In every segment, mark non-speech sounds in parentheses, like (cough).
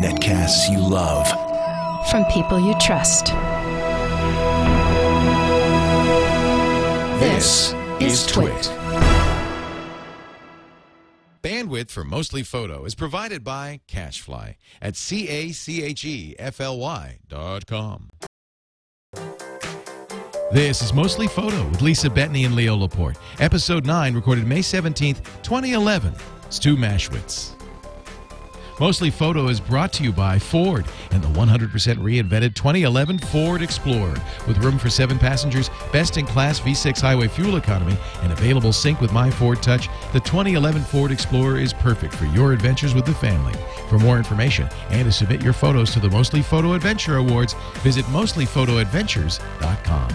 Netcasts you love. From people you trust. This is Twit. Bandwidth for Mostly Photo is provided by CacheFly at C-A-C-H-E-F-L-Y dot com. This is Mostly Photo with Lisa Bettany and Leo Laporte. Episode 9 recorded May 17th, 2011. Stu Maschwitz. Mostly Photo is brought to you by Ford and the 100% reinvented 2011 Ford Explorer. With room for seven passengers, best in class V6 highway fuel economy, and available sync with My Ford Touch, the 2011 Ford Explorer is perfect for your adventures with the family. For more information and to submit your photos to the Mostly Photo Adventure Awards, visit mostlyphotoadventures.com.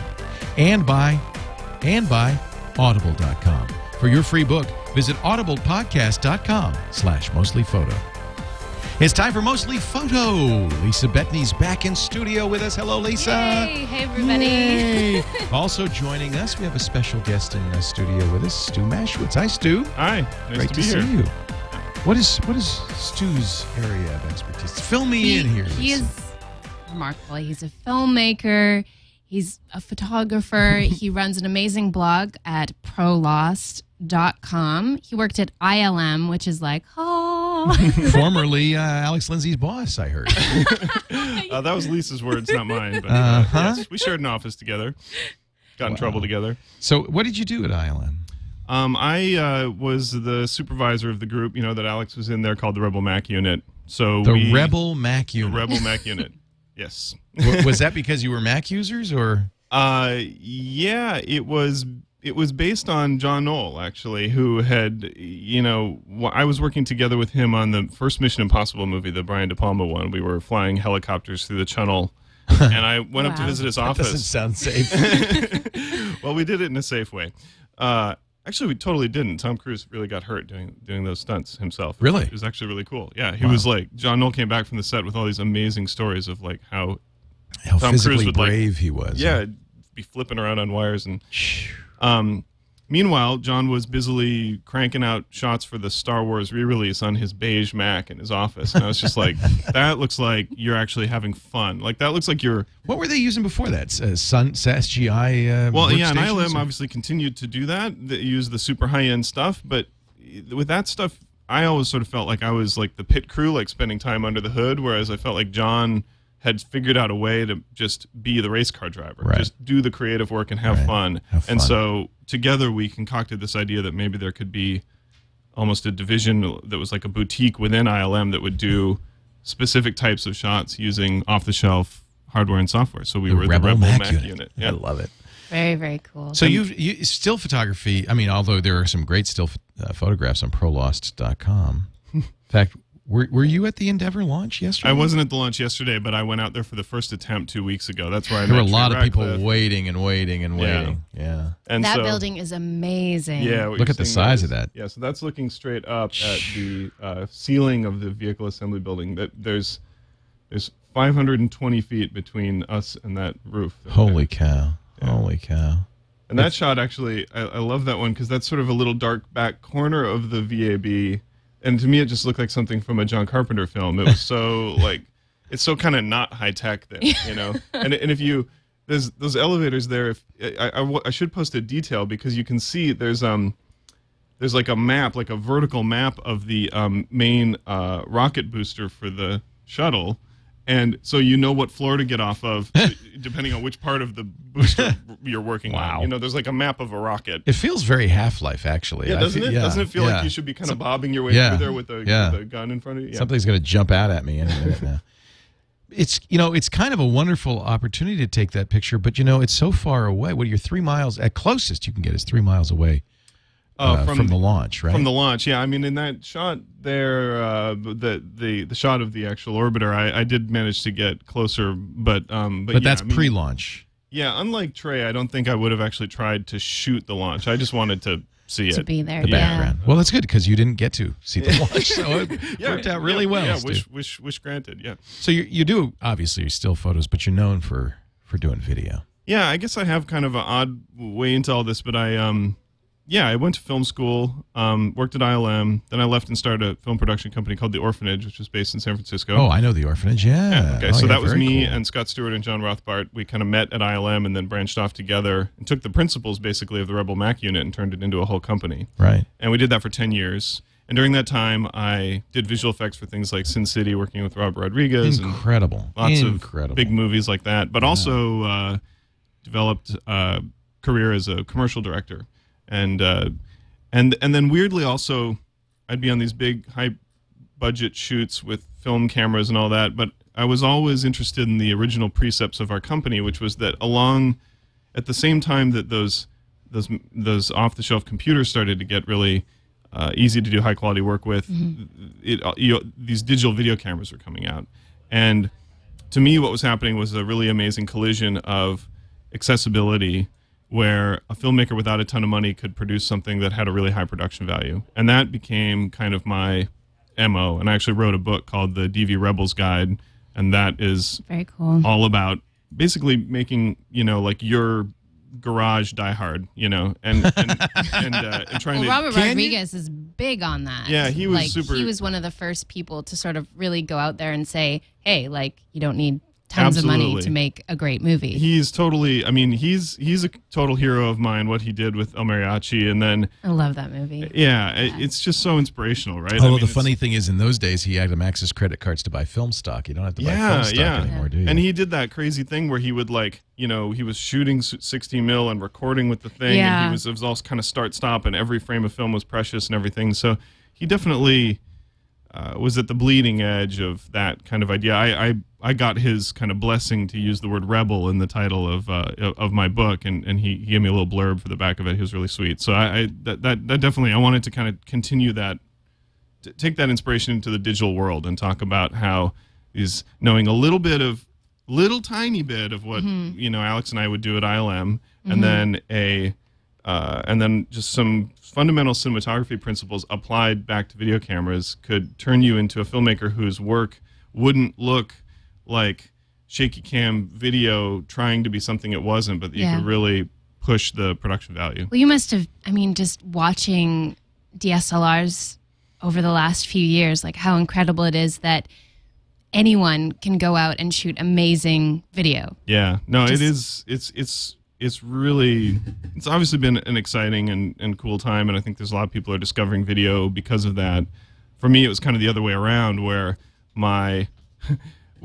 And by and by audible.com. For your free book, visit audiblepodcast.com slash mostlyphoto. It's time for Mostly Photo. Lisa Bettany's back in studio with us. Hello, Lisa. Yay! Hey, everybody. Yay. (laughs) also joining us, we have a special guest in the studio with us, Stu Maschwitz. Hi, Stu. Hi, nice Great to to, be see here. you. What is what is Stu's area of expertise? Fill me He, in here. he Lisa. is remarkable. He's a filmmaker. He's a photographer. (laughs) he runs an amazing blog at prolost.com. He worked at ILM, which is like, oh. (laughs) formerly uh, Alex Lindsay's boss. I heard. (laughs) Uh, that was Lisa's words, not mine. But uh, Uh-huh. yes, we shared an office together. Got in trouble together. so, what did you do at ILM? Um, I uh, was the supervisor of the group, you know, that Alex was in there called the Rebel Mac Unit. So The we, Rebel Mac Unit. the. Rebel Mac Unit. (laughs) Yes. W- was that because you were Mac users, or Uh, yeah, it was. It was based on John Knoll, actually, who had, you know, I was working together with him on the first Mission Impossible movie, the Brian De Palma one. We were flying helicopters through the channel, (laughs) and I went up to visit his that doesn't office. sound safe? (laughs) well, we did it in a safe way. Uh, actually, we totally didn't. Tom Cruise really got hurt doing doing those stunts himself. Really? It was actually really cool. Yeah, he was like John Knoll came back from the set with all these amazing stories of like how How Tom Cruise physically would, like- brave he was. yeah be flipping around on wires and Shh. Um, meanwhile, John was busily cranking out shots for the Star Wars re-release on his beige Mac in his office, and I was just (laughs) like, "That looks like you're actually having fun. Like that looks like you're." What were they using before that? Uh, Sun SGI. Uh, Well, yeah, and ILM or- obviously continued to do that. They use the super high-end stuff, but with that stuff, I always sort of felt like I was like the pit crew, like spending time under the hood, whereas I felt like John had figured out a way to just be the race car driver, Right. just do the creative work and have Right. fun. Have And so together we concocted this idea that maybe there could be almost a division that was like a boutique within ILM that would do specific types of shots using off-the-shelf hardware and software. So we the were Rebel, the Rebel Mac, Mac, unit. unit. I love it. Very, very cool. So you you still photography. I mean, although there are some great still uh, photographs on prolost.com. (laughs) In fact, were, were you at the Endeavor launch yesterday? I wasn't at the launch yesterday, but I went out there for the first attempt two weeks ago. That's where I There were a lot Trey of people Ratcliffe. waiting and waiting and waiting. Yeah. yeah. And that so- building is amazing. Yeah, Look at the size there of that. Yeah, so that's looking straight up at the uh, ceiling of the vehicle assembly building. That there's there's 520 feet between us and that roof. Holy cow! Holy cow! And that shot actually, I, I love that one because that's sort of a little dark back corner of the VAB, and to me it just looked like something from a John Carpenter film. It was so (laughs) like, it's so kind of not high tech then, you know. (laughs) and and if you there's those elevators there, if I, I, I should post a detail because you can see there's um there's like a map, like a vertical map of the um, main uh, rocket booster for the shuttle. And so you know what floor to get off of, (laughs) depending on which part of the booster (laughs) you're working Wow. on. You know, there's like a map of a rocket. It feels very Half Life, actually. Yeah, doesn't it? yeah, doesn't it feel yeah. like you should be kind of bobbing your way yeah, through there with a, yeah. with a gun in front of you? Yeah. Something's going to jump out at me any minute now. (laughs) It's you know it's kind of a wonderful opportunity to take that picture, but you know it's so far away. What you're three miles at closest you can get is three miles away uh, from, the launch, right? From the launch, yeah. I mean, in that shot there, uh, the the the shot of the actual orbiter, I, I did manage to get closer, but um, but, but yeah, that's I mean, pre-launch. Yeah, unlike Trey, I don't think I would have actually tried to shoot the launch. I just wanted to see it. To it. be there. The yeah. background. Well, that's good because you didn't get to see the (laughs) launch, so it Yeah, worked out really yeah, well. Yeah, wish wish wish granted. Yeah. So you you do obviously you're still photos, but you're known for for doing video. Yeah, I guess I have kind of an odd way into all this, but I um yeah, I went to film school, um, worked at ILM, then I left and started a film production company called The Orphanage, which was based in San Francisco. Oh, I know the orphanage. Yeah. Yeah, okay, Oh, so yeah, that was me cool. and Scott Stewart and John Rothbart. We kind of met at ILM and then branched off together and took the principles basically of the Rebel Mac unit and turned it into a whole company. right. And we did that for 10 years. And during that time, I did visual effects for things like Sin City, working with Rob Rodriguez Incredible. lots Incredible. of big movies like that, but also uh, developed a career as a commercial director, and uh, and and then weirdly also, I'd be on these big high budget shoots with film cameras and all that, but I was always interested in the original precepts of our company, which was that along at the same time that those those those off the shelf computers started to get really uh, easy to do high quality work with, it you know, these digital video cameras were coming out, and to me, what was happening was a really amazing collision of accessibility, where a filmmaker without a ton of money could produce something that had a really high production value, and that became kind of my mo. And I actually wrote a book called the DV Rebels Guide, and that is Very cool. all about basically making you know like your garage die hard, you know, and and (laughs) and, uh, and trying Well, to Robert Can you- Rodriguez is big on that. Yeah, he was like, super- He was one of the first people to sort of really go out there and say, "Hey, like you don't need tons of money to make a great movie." he's totally i mean he's he's a total hero of mine what he did with el mariachi and then I love that movie. yeah, it- it's just so inspirational right I Although mean, the funny thing is, in those days, he had him access credit cards to buy film stock. You don't have to buy yeah film stock yeah anymore, do you? and he did that crazy thing where he would like you know he was shooting 60 mil and recording with the thing and he was it was all kind of start stop and every frame of film was precious and everything so he definitely uh, was at the bleeding edge of that kind of idea. I, I I got his kind of blessing to use the word rebel in the title of uh, of my book, and, and he, he gave me a little blurb for the back of it. He was really sweet. So I, I that, that that definitely I wanted to kind of continue that, t- take that inspiration into the digital world and talk about how is knowing a little bit of little tiny bit of what you know Alex and I would do at ILM, and then a uh, and then just some fundamental cinematography principles applied back to video cameras could turn you into a filmmaker whose work wouldn't look like shaky cam video trying to be something it wasn't, but you Yeah. could really push the production value. Well, you must have. I mean, just watching DSLRs over the last few years, like how incredible it is that anyone can go out and shoot amazing video. Yeah, no, Just- it is. It's it's it's really. It's obviously been an exciting and and cool time, and I think there's a lot of people are discovering video because of that. For me, it was kind of the other way around, where my (laughs)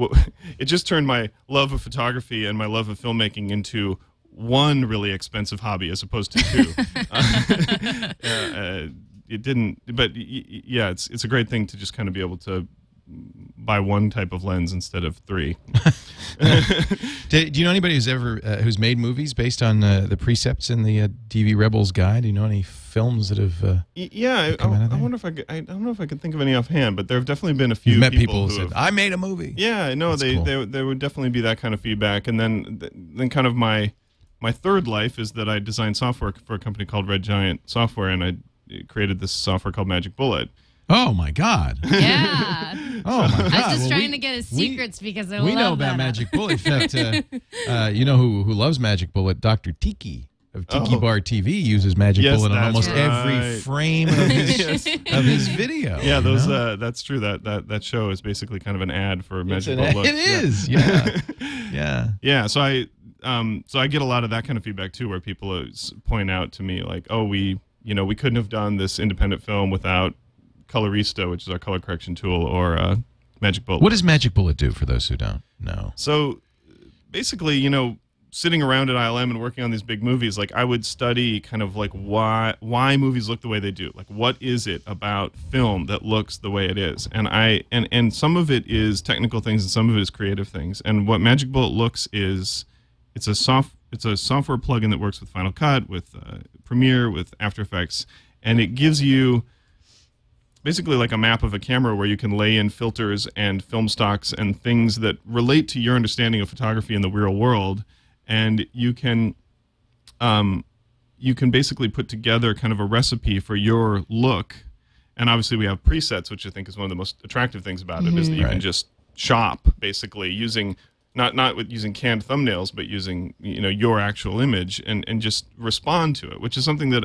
it just turned my love of photography and my love of filmmaking into one really expensive hobby as opposed to two. (laughs) (laughs) uh, uh, it didn't, but yeah, it's it's a great thing to just kind of be able to buy one type of lens instead of three. (laughs) do, do you know anybody who's ever uh, who's made movies based on uh, the precepts in the uh, DV Rebels Guide? Do you know any films that have? Uh, Yeah, I, come out of I, I wonder if I could. I, don't know if I could think of any offhand, but there have definitely been a few you've met people, who who said, have- "I made a movie." yeah, no, That's they, cool. they there would definitely be that kind of feedback, and then then kind of my my third life is that I designed software for a company called Red Giant Software, and I created this software called Magic Bullet. Oh my God! Yeah. (laughs) Oh my God! I was just Well, trying we- to get his we- secrets because I we love know about that. Magic Bullet. In fact, uh, (laughs) uh, you know who who loves Magic Bullet? Dr. Tiki of Tiki Oh. Bar TV uses Magic Yes, Bullet on that's almost every frame of (laughs) his, of his video. Yeah, those know? uh, that's true. That that that show is basically kind of an ad for Magic an- Bullet. it Yeah. is. Yeah, yeah. Yeah, so I um so I get a lot of that kind of feedback too, where people uh, point out to me like, oh, we you know we couldn't have done this independent film without Colorista, which is our color correction tool, or uh, Magic Bullet. What does Magic Bullet do for those who don't know? So basically, you know, sitting around at ILM and working on these big movies, like I would study kind of like why why movies look the way they do. Like what is it about film that looks the way it is? And I and and some of it is technical things and some of it is creative things. And what Magic Bullet looks is it's a soft it's a software plugin that works with Final Cut, with uh, Premiere, with After Effects, and it gives you basically like a map of a camera where you can lay in filters and film stocks and things that relate to your understanding of photography in the real world. And you can um, you can basically put together kind of a recipe for your look. And obviously we have presets which i think is one of the most attractive things about it is that you can just shop basically using not not with using canned thumbnails but using you know your actual image and and just respond to it which is something that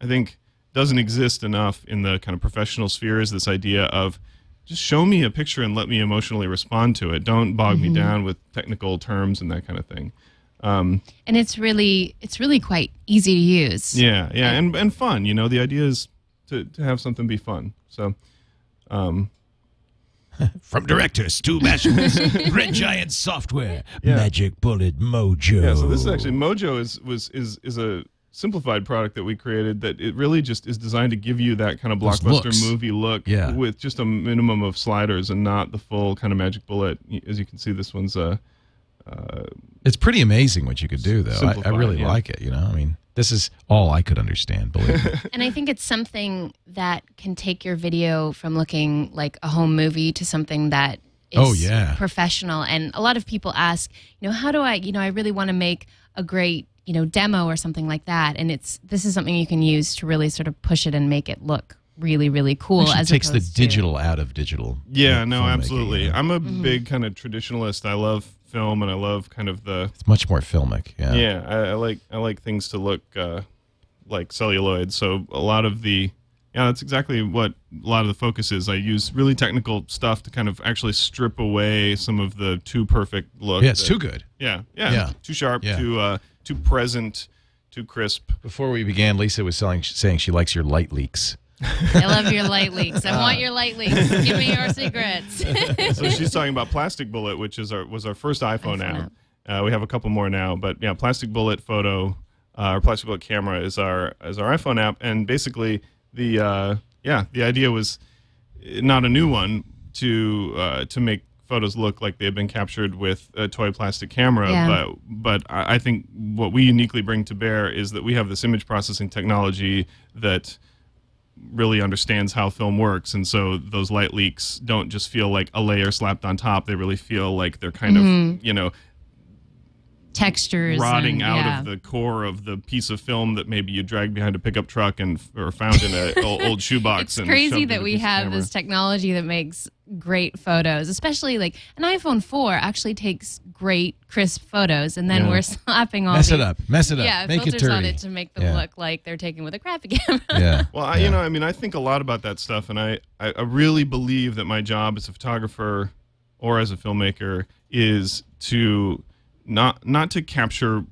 I think doesn't exist enough in the kind of professional sphere is this idea of just show me a picture and let me emotionally respond to it. Don't bog me down with technical terms and that kind of thing. Um, And it's really it's really quite easy to use. yeah, yeah, and and fun. You know, the idea is to to have something be fun. So, um, (laughs) From directors to (laughs) masters, Red Giant Software, Yeah. Magic Bullet Mojo. Yeah, so this is actually Mojo is was is is a simplified product that we created that it really just is designed to give you that kind of blockbuster movie look Yeah. with just a minimum of sliders and not the full kind of magic bullet. As you can see, this one's uh, uh It's pretty amazing what you could do, though. I, I really yeah. like it. You know, I mean, this is all I could understand. Believe me. (laughs) And I think it's something that can take your video from looking like a home movie to something that is Oh, yeah. professional. And a lot of people ask, you know, how do I, you know, I really want to make a great, you know, demo or something like that. And it's this is something you can use to really sort of push it and make it look really, really cool. Actually as takes the opposed to- digital out of digital. yeah, no, absolutely. you know? I'm a big kind of traditionalist. I love film and I love kind of the It's much more filmic. Yeah. yeah I, I like i like things to look uh, like celluloid so a lot of the yeah that's exactly what a lot of the focus is i use really technical stuff to kind of actually strip away some of the too perfect look Yeah, it's that- too good. yeah, yeah Yeah. too sharp Yeah. too uh too present too crisp Before we began, Lisa was selling, saying she likes your light leaks. I love your light leaks. I want your light leaks. Give me your secrets. (laughs) so she's talking about plastic bullet which is our was our first iphone, iPhone app uh, we have a couple more now but yeah plastic bullet photo uh, or plastic bullet camera is our is our iphone app and basically the uh, yeah the idea was eh, not a new one to uh, to make photos look like they've been captured with a toy plastic camera Yeah. but but I think what we uniquely bring to bear is that we have this image processing technology that really understands how film works and so those light leaks don't just feel like a layer slapped on top they really feel like they're kind of mm-hmm. you know Textures. rotting and, out yeah. of the core of the piece of film that maybe you dragged behind a pickup truck and or found in an (laughs) old, old shoebox It's and crazy that we have this technology that makes great photos, especially like an iPhone 4 actually takes great crisp photos, and then Yeah. we're (laughs) slapping all Mess these, it up. Mess it up. Yeah, Make it filters on dirty. it to make them Yeah. look like they're taken with a crappy (laughs) camera. Yeah. Well, I, you know, I mean, I think a lot about that stuff, and I, I, I really believe that my job as a photographer or as a filmmaker is to not not to capture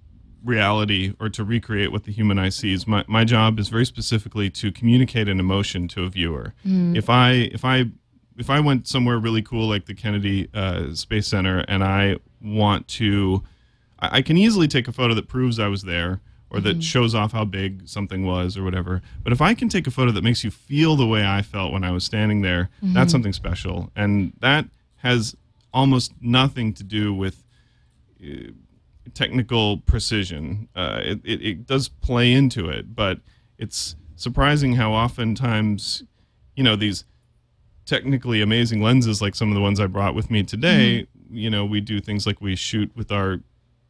reality or to recreate what the human eye sees. My my job is very specifically to communicate an emotion to a viewer. Mm. If I if I if I went somewhere really cool like the Kennedy uh, Space Center and I want to I, I can easily take a photo that proves I was there or that shows off how big something was or whatever. But if I can take a photo that makes you feel the way I felt when I was standing there, that's something special. And that has almost nothing to do with uh, technical precision. Uh, it, it, it does play into it, but it's surprising how oftentimes, you know, these technically amazing lenses like some of the ones I brought with me today, mm-hmm. you know, we do things like we shoot with our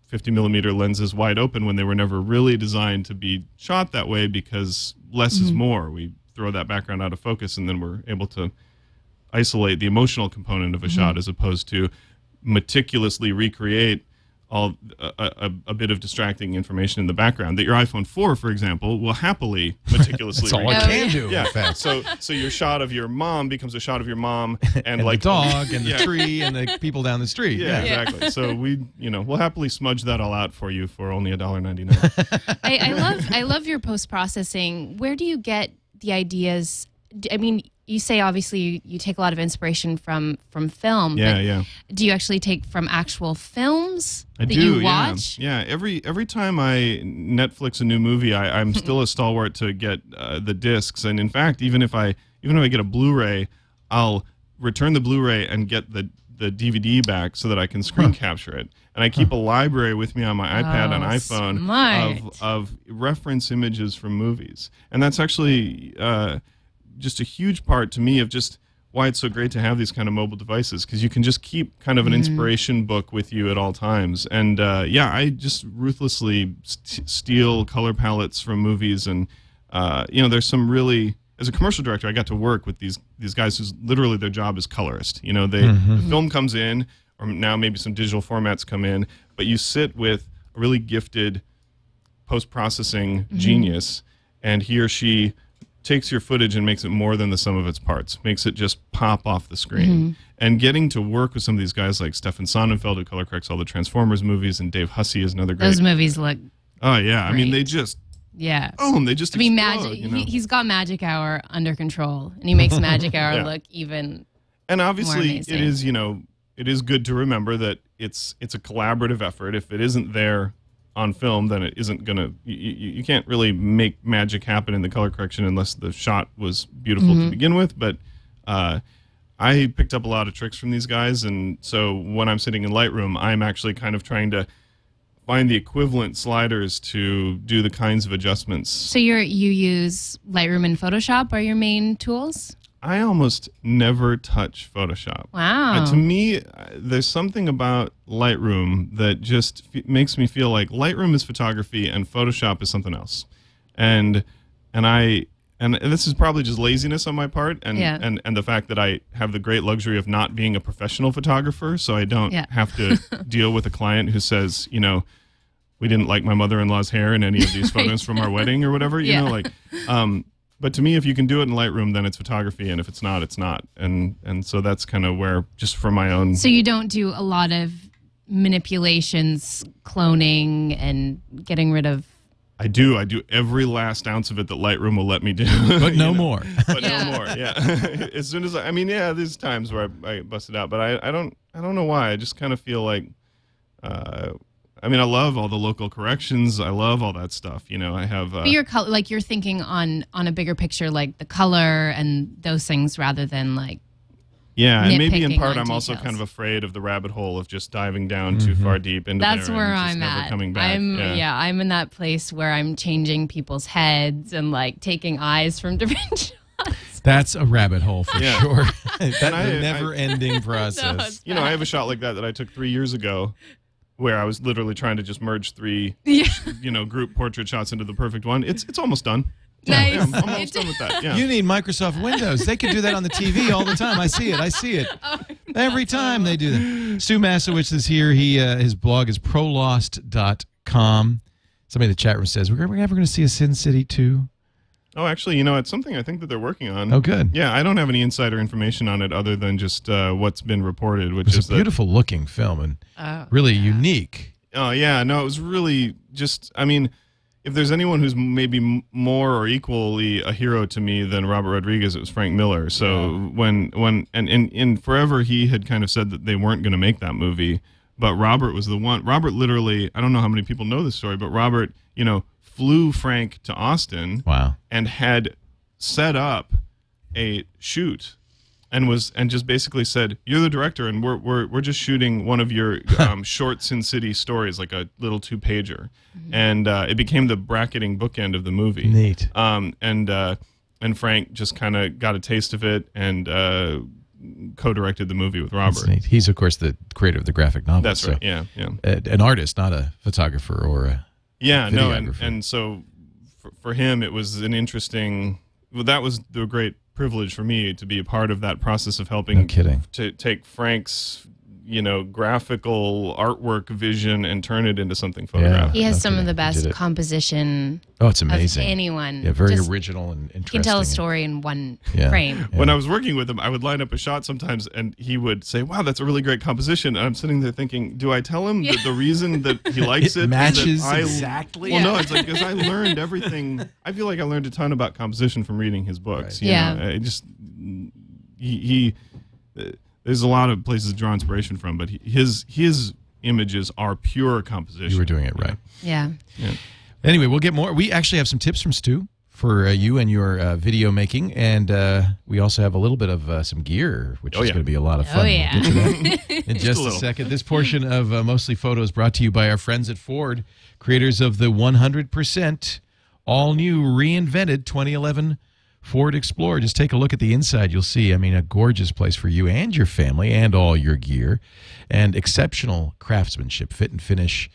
50 millimeter lenses wide open when they were never really designed to be shot that way because less is mm-hmm. more. We throw that background out of focus and then we're able to isolate the emotional component of a mm-hmm. shot as opposed to meticulously recreate all a, a, a bit of distracting information in the background that your iPhone 4 for example will happily (laughs) meticulously That's all I can do. yeah. In fact. So so your shot of your mom becomes a shot of your mom (laughs) and, And like the dog and the Yeah. tree and the people down the street. Yeah, Yeah. exactly. So (laughs) we, you know, we'll happily smudge that all out for you for only a dollar ninety nine. I, I love I love your post processing. Where do you get the ideas? I mean, you say obviously you, you take a lot of inspiration from from film. Yeah, yeah. Do you actually take from actual films I that do. you watch? Yeah. yeah. Every every time I Netflix a new movie, I, I'm (laughs) still a stalwart to get uh, the discs. And in fact, even if I even if I get a Blu-ray, I'll return the Blu-ray and get the the DVD back so that I can screen capture it. And I keep a library with me on my iPad and Oh, iPhone smart. of of reference images from movies. And that's actually uh, just a huge part to me of just why it's so great to have these kind of mobile devices because you can just keep kind of an inspiration book with you at all times. And uh, yeah, I just ruthlessly st- steal color palettes from movies, and uh, you know, there's some really. As a commercial director, I got to work with these these guys whose literally their job is colorist. You know, they the film comes in, or now maybe some digital formats come in, but you sit with a really gifted post processing genius and he or she takes your footage and makes it more than the sum of its parts, makes it just pop off the screen. Mm-hmm. And getting to work with some of these guys like Stefan Sonnenfeld, who color corrects all the Transformers movies, and Dave Hussey is another great. Those movies look, oh yeah, I mean they just yeah. boom, they just. I mean, explode, magic. you know? He, he's got Magic Hour under control, and he makes Magic (laughs) Hour Yeah. look even. and obviously it amazing. you know it is good to remember that it's it's a collaborative effort if it isn't there on film then it isn't gonna you, you, you can't really make magic happen in the color correction unless the shot was beautiful to begin with. But uh i picked up a lot of tricks from these guys. And so when i'm sitting in lightroom i'm actually kind of trying to find the equivalent sliders to do the kinds of adjustments. So you're you use Lightroom and Photoshop are your main tools. I almost never touch photoshop Wow. Uh, to me, uh, there's something about Lightroom that just f- makes me feel like Lightroom is photography and Photoshop is something else. And and I and this is probably just laziness on my part and Yeah. and and the fact that I have the great luxury of not being a professional photographer, so I don't Yeah. have to (laughs) deal with a client who says, you know, we didn't like my mother-in-law's hair in any of these (laughs) photos from our wedding or whatever, you know, like um but to me if you can do it in Lightroom then it's photography and if it's not it's not. And and so that's kind of where just for my own So you don't do a lot of manipulations, cloning, and getting rid of. I do. I do every last ounce of it that Lightroom will let me do. (laughs) But no know? more. (laughs) But Yeah. no more. Yeah. (laughs) as soon as I, I mean, yeah, there's times where I, I bust it out, but I, I don't, I don't know why. I just kind of feel like, uh, I mean, I love all the local corrections. I love all that stuff. You know, I have. Uh, But you're col- like you're thinking on on a bigger picture, like the color and those things, rather than like yeah, and maybe in part, I'm also kind of afraid of the rabbit hole of just diving down too far deep into that's there where and I'm never at. coming back. I'm yeah. I'm in that place where I'm changing people's heads and like taking eyes from (laughs) different shots. That's a rabbit hole for Yeah. sure. (laughs) That's I- a I- never-ending (laughs) process. it's You know, I have a shot like that that I took three years ago, where I was literally trying to just merge three, Yeah. (laughs) you know, group portrait shots into the perfect one. It's it's almost done. (laughs) Nice. Yeah, I'm, I'm almost done with that. (laughs) Yeah. You need Microsoft Windows. They can do that on the TV all the time. I see it. I see it. Every time they do that. Stu Maschwitz is here. He uh, His blog is prolost.com. Somebody in the chat room says, We're ever going to see a Sin City 2? Oh, actually, you know, it's something I think that they're working on. Oh, good. Yeah, I don't have any insider information on it other than just uh, what's been reported, which It's is a beautiful looking film and really unique. Oh yeah, no, it was really just. I mean, if there's anyone who's maybe more or equally a hero to me than Robert Rodriguez, it was Frank Miller. So when when and in in forever he had kind of said that they weren't going to make that movie, but Robert was the one. Robert literally, I don't know how many people know this story, but Robert, you know, flew Frank to Austin. Wow. and had set up a shoot and was and just basically said you're the director and we're we're, we're just shooting one of your (laughs) um, short sin city stories like a little two pager and uh, it became the bracketing bookend of the movie Neat. um, and uh, and frank just kind of got a taste of it and uh, co-directed the movie with robert neat. He's, of course, the creator of the graphic novel. that's so, right yeah yeah uh, an artist, not a photographer or a. Yeah, no, and, and so for, for him, it was an interesting. Well, that was the great privilege for me to be a part of that process of helping No kidding. to take Frank's, you know, graphical artwork vision and turn it into something photographic. He has some of the best composition Oh, it's of amazing. anyone. Yeah, very Just- original and interesting. You can tell a story in one Yeah. frame. When I was working with him, I would line up a shot sometimes, and he would say, "Wow, that's a really great composition." And I'm sitting there thinking, "Do I tell him that the (laughs) reason that he likes It it, is matches I, exactly. Well, Yeah. no, (laughs) it's like because I learned everything. I feel like I learned a ton about composition from reading his books. you Yeah. know. I just he, he uh, there's a lot of places to draw inspiration from, but his his images are pure composition. You were doing it right. Yeah. yeah. Anyway, we'll get more. We actually have some tips from Stu for uh, you and your uh, video making, and uh, we also have a little bit of uh, some gear, which Oh, is yeah. going to be a lot of Oh, fun. We'll yeah. get to that (laughs) in just a, little. second. This portion of uh, Mostly Photos brought to you by our friends at Ford, creators of the 100% all new reinvented 2011 Ford Explorer. Just take a look at the inside. You'll see, I mean, a gorgeous place for you and your family and all your gear, and exceptional craftsmanship, fit and finish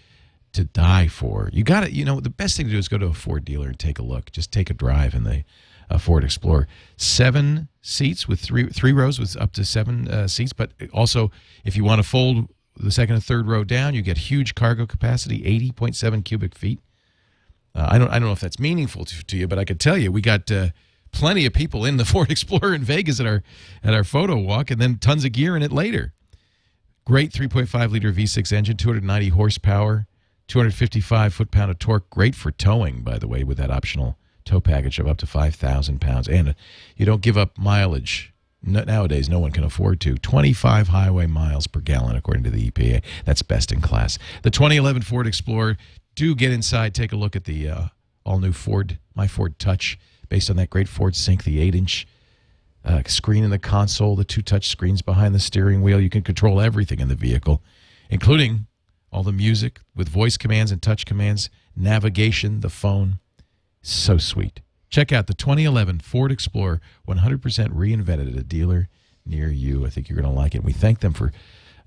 to die for. You got to, you know, the best thing to do is go to a Ford dealer and take a look. Just take a drive in the uh, Ford Explorer. Seven seats with three three rows with up to seven uh, seats, but also if you want to fold the second and third row down, you get huge cargo capacity, eighty point seven cubic feet. Uh, I don't I don't know if that's meaningful to, to you, but I could tell you we got uh, plenty of people in the (laughs) Ford Explorer in Vegas at our at our photo walk, and then tons of gear in it later. Great 3.5 liter V6 engine, 290 horsepower, 255 foot pound of torque. Great for towing, by the way, with that optional tow package of up to 5,000 pounds. And you don't give up mileage. No, nowadays, no one can afford to. 25 highway miles per gallon, according to the EPA. That's best in class. The 2011 Ford Explorer. Do get inside, take a look at the uh, all new Ford, my Ford Touch, based on that great Ford Sync, the 8 inch uh, screen in the console, the two touch screens behind the steering wheel. You can control everything in the vehicle, including all the music with voice commands and touch commands, navigation, the phone. So sweet. Check out the 2011 Ford Explorer 100% reinvented at a dealer near you. I think you're going to like it. We thank them for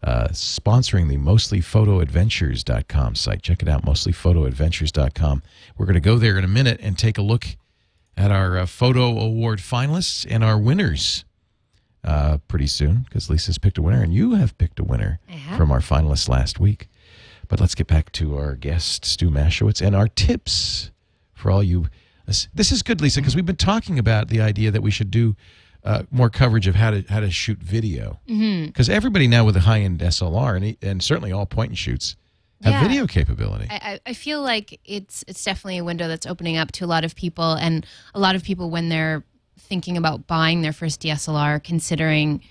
uh, sponsoring the mostlyphotoadventures.com site. Check it out, mostlyphotoadventures.com. We're going to go there in a minute and take a look at our uh, photo award finalists and our winners uh, pretty soon because Lisa's picked a winner and you have picked a winner from our finalists last week. But let's get back to our guest, Stu Maschwitz, and our tips for all you. This is good, Lisa, because we've been talking about the idea that we should do uh, more coverage of how to how to shoot video. Because everybody now with a high end SLR and, and certainly all point and shoots have Yeah. video capability. I, I feel like it's it's definitely a window that's opening up to a lot of people, and a lot of people when they're thinking about buying their first DSLR, considering,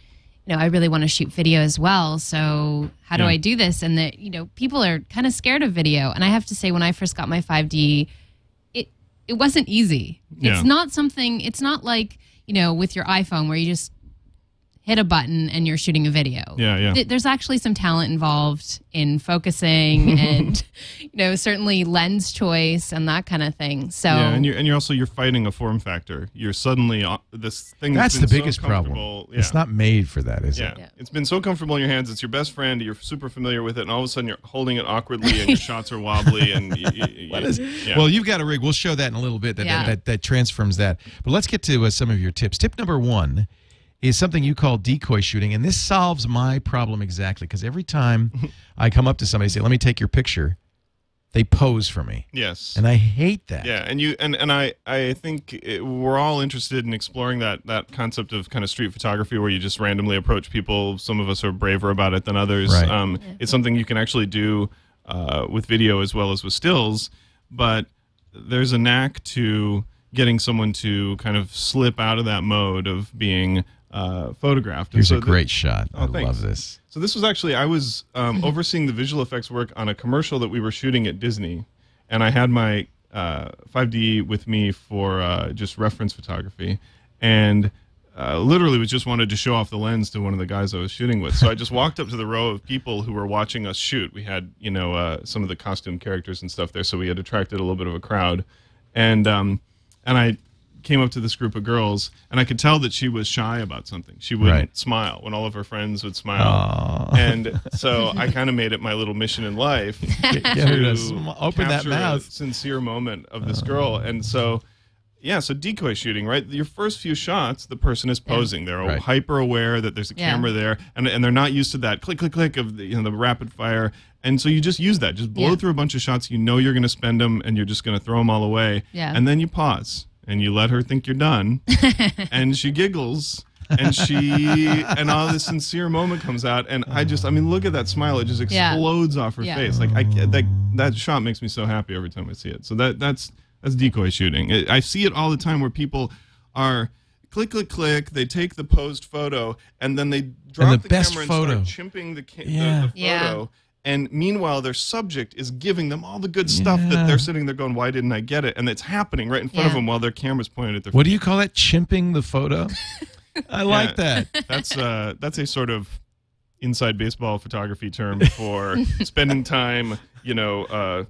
you know, I really want to shoot video as well. So how do Yeah. I do this? And that you know, people are kind of scared of video, and I have to say, when I first got my 5D, it it wasn't easy. Yeah. It's not something. It's not like you know with your iPhone where you just hit a button and you're shooting a video. Yeah, yeah. Th- There's actually some talent involved in focusing (laughs) and you know certainly lens choice and that kind of thing. So Yeah, and you're and you're also you're fighting a form factor. You're suddenly uh, this thing. That's the been so biggest problem. Yeah. It's not made for that, is Yeah. it? Yeah. it's been so comfortable in your hands. It's your best friend. You're super familiar with it, and all of a sudden you're holding it awkwardly, and your (laughs) shots are wobbly. And y- y- What y- is- yeah. Well, you've got a rig. We'll show that in a little bit. That Yeah. that, that, transforms that. But let's get to uh, some of your tips. Tip number one is something you call decoy shooting, and this solves my problem exactly. Because every time (laughs) I come up to somebody and say, "Let me take your picture," they pose for me, yes, and I hate that. yeah, and you and and I I think it, we're all interested in exploring that that concept of kind of street photography where you just randomly approach people. Some of us are braver about it than others. Right. Um, It's something you can actually do uh, with video as well as with stills, but there's a knack to getting someone to kind of slip out of that mode of being uh, photographed. And Here's so a great shot. I Oh, thanks. love this. So this was actually I was um, (clears throat) overseeing the visual effects work on a commercial that we were shooting at Disney, and I had my uh, 5D with me for uh, just reference photography, and uh, literally was just wanted to show off the lens to one of the guys I was shooting with. So I just walked up to the row of people who were watching us shoot. We had you know uh, some of the costume characters and stuff there, so we had attracted a little bit of a crowd, and um, and I came up to this group of girls and I could tell that she was shy about something. She wouldn't Right. smile when all of her friends would smile. And so (laughs) I kind of made it my little mission in life (laughs) Get her to to sm- open that mouth. a sincere moment of this uh. girl. And so yeah, so decoy shooting, right? Your first few shots, the person is posing. They're Right. hyper aware that there's a Yeah. camera there, and, and they're not used to that click, click, click of the, you know the rapid fire. And so you just use that, just blow Yeah. through a bunch of shots. You know you're going to spend them, and you're just going to throw them all away. Yeah. And then you pause and you let her think you're done, (laughs) and she giggles. and she and all this sincere moment comes out and i just i mean look at that smile it just Yeah. explodes off her Yeah. face like i that that shot makes me so happy every time i see it so that that's that's decoy shooting I- i see it all the time where people are click click click they take the posed photo and then they drop the the, best camera and photo. start chimping the, ca- Yeah. the, the Yeah. photo and meanwhile their subject is giving them all the good stuff Yeah. that they're sitting there going why didn't i get it and it's happening right in front of them while their camera's pointed at their What do you call that? Chimping the photo. (laughs) I like Yeah. that. that's uh that's a sort of inside baseball photography term (laughs) for spending time you know uh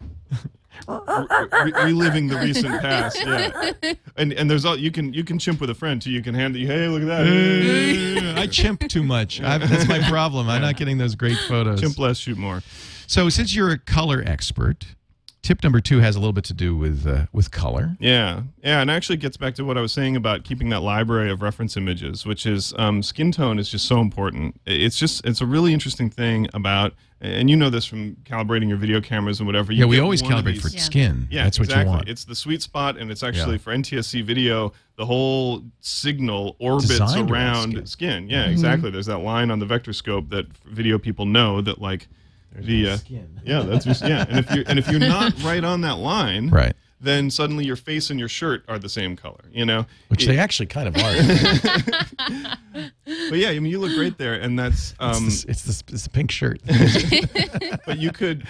re- re- reliving the recent past yeah and and there's all you can you can chimp with a friend too you can hand it hey look at that (laughs) I chimp too much. I've, that's my problem. I'm not getting those great photos. chimp less shoot more So, since you're a color expert, tip number two has a little bit to do with uh, with color. Yeah, yeah, and actually gets back to what I was saying about keeping that library of reference images, which is um, skin tone is just so important. It's just it's a really interesting thing about, and you know this from calibrating your video cameras and whatever. You yeah, we always calibrate for Yeah. skin. Yeah, that's what exactly. you want. It's the sweet spot, and it's actually Yeah. for NTSC video. The whole signal orbits Designed around around skin. skin. Yeah, exactly. There's that line on the vector scope that video people know that like the uh, (laughs) yeah, that's just, yeah. And if you're and if you're not (laughs) right on that line, right, then suddenly your face and your shirt are the same color. You know, which It- they actually kind of are. (laughs) but yeah, I mean, you look great there, and that's um. it's, the, it's, the, it's the pink shirt. but you could,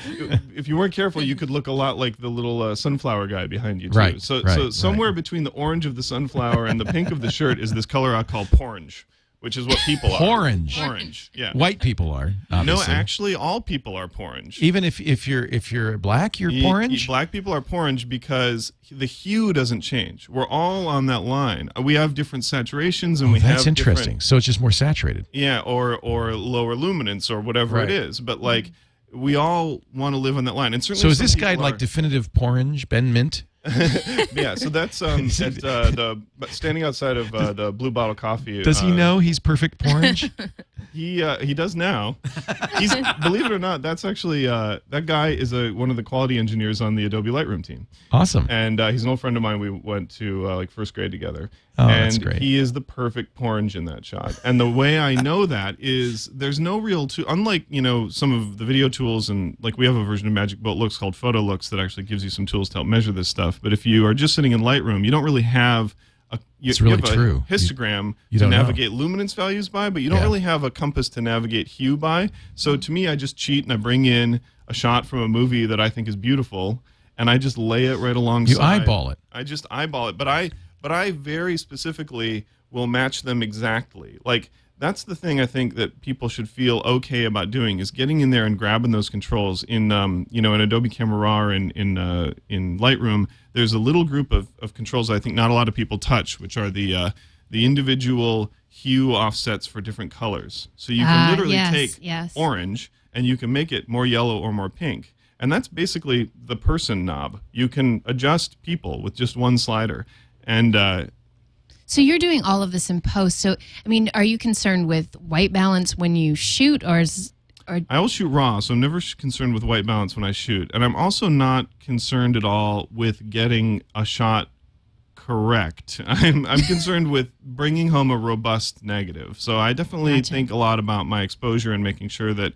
if you weren't careful, you could look a lot like the little uh, sunflower guy behind you too. Right, So, right, so right. somewhere between the orange of the sunflower and the pink of the shirt is this color I call porange, which is what people are. Orange. Orange. Yeah. White people are. No, actually, all people are porange. even if if you're if you're black, you're orange. Black people are porange because the hue doesn't change. We're all on that line. We have different saturations, and Oh, we have that's interesting. So it's just more saturated. Yeah, or or lower luminance or whatever Right. it is. But like, we all want to live on that line. And certainly, So is this guy people like definitive orange, Ben Mint? (laughs) yeah, so that's um (laughs) at uh, the but standing outside of uh, the Blue Bottle Coffee. Does he uh, know he's perfect orange? (laughs) He uh, he does now. He's believe it or not, that's actually uh, that guy is a one of the quality engineers on the Adobe Lightroom team, awesome. and uh, he's an old friend of mine. We went to uh, like first grade together, Oh, and that's great. he is the perfect orange in that shot. And the way I know (laughs) that is there's no real tool, unlike you know some of the video tools and like we have a version of Magic Bullet Looks called Photo Looks that actually gives you some tools to help measure this stuff. But if you are just sitting in Lightroom, you don't really have a you, It's you really have a true. Histogram you to don't know. navigate luminance values by, but you don't Yeah. really have a compass to navigate hue by. So to me, I just cheat and I bring in a shot from a movie that I think is beautiful, and I just lay it right alongside. You eyeball it. I just eyeball it, but I but I very specifically will match them exactly. Like that's the thing I think that people should feel okay about doing is getting in there and grabbing those controls in um, you know in Adobe Camera Raw or in in uh, in Lightroom. There's a little group of, of controls I think not a lot of people touch, which are the uh, the individual hue offsets for different colors. So you can Ah, literally yes, take yes. orange and you can make it more yellow or more pink. And that's basically the person knob. You can adjust people with just one slider. And uh, So you're doing all of this in post. So I mean, are you concerned with white balance when you shoot, or is or I will shoot raw, so I'm never concerned with white balance when I shoot. And I'm also not concerned at all with getting a shot correct. (laughs) I'm, I'm (laughs) concerned with bringing home a robust negative. So I definitely Gotcha. think a lot about my exposure and making sure that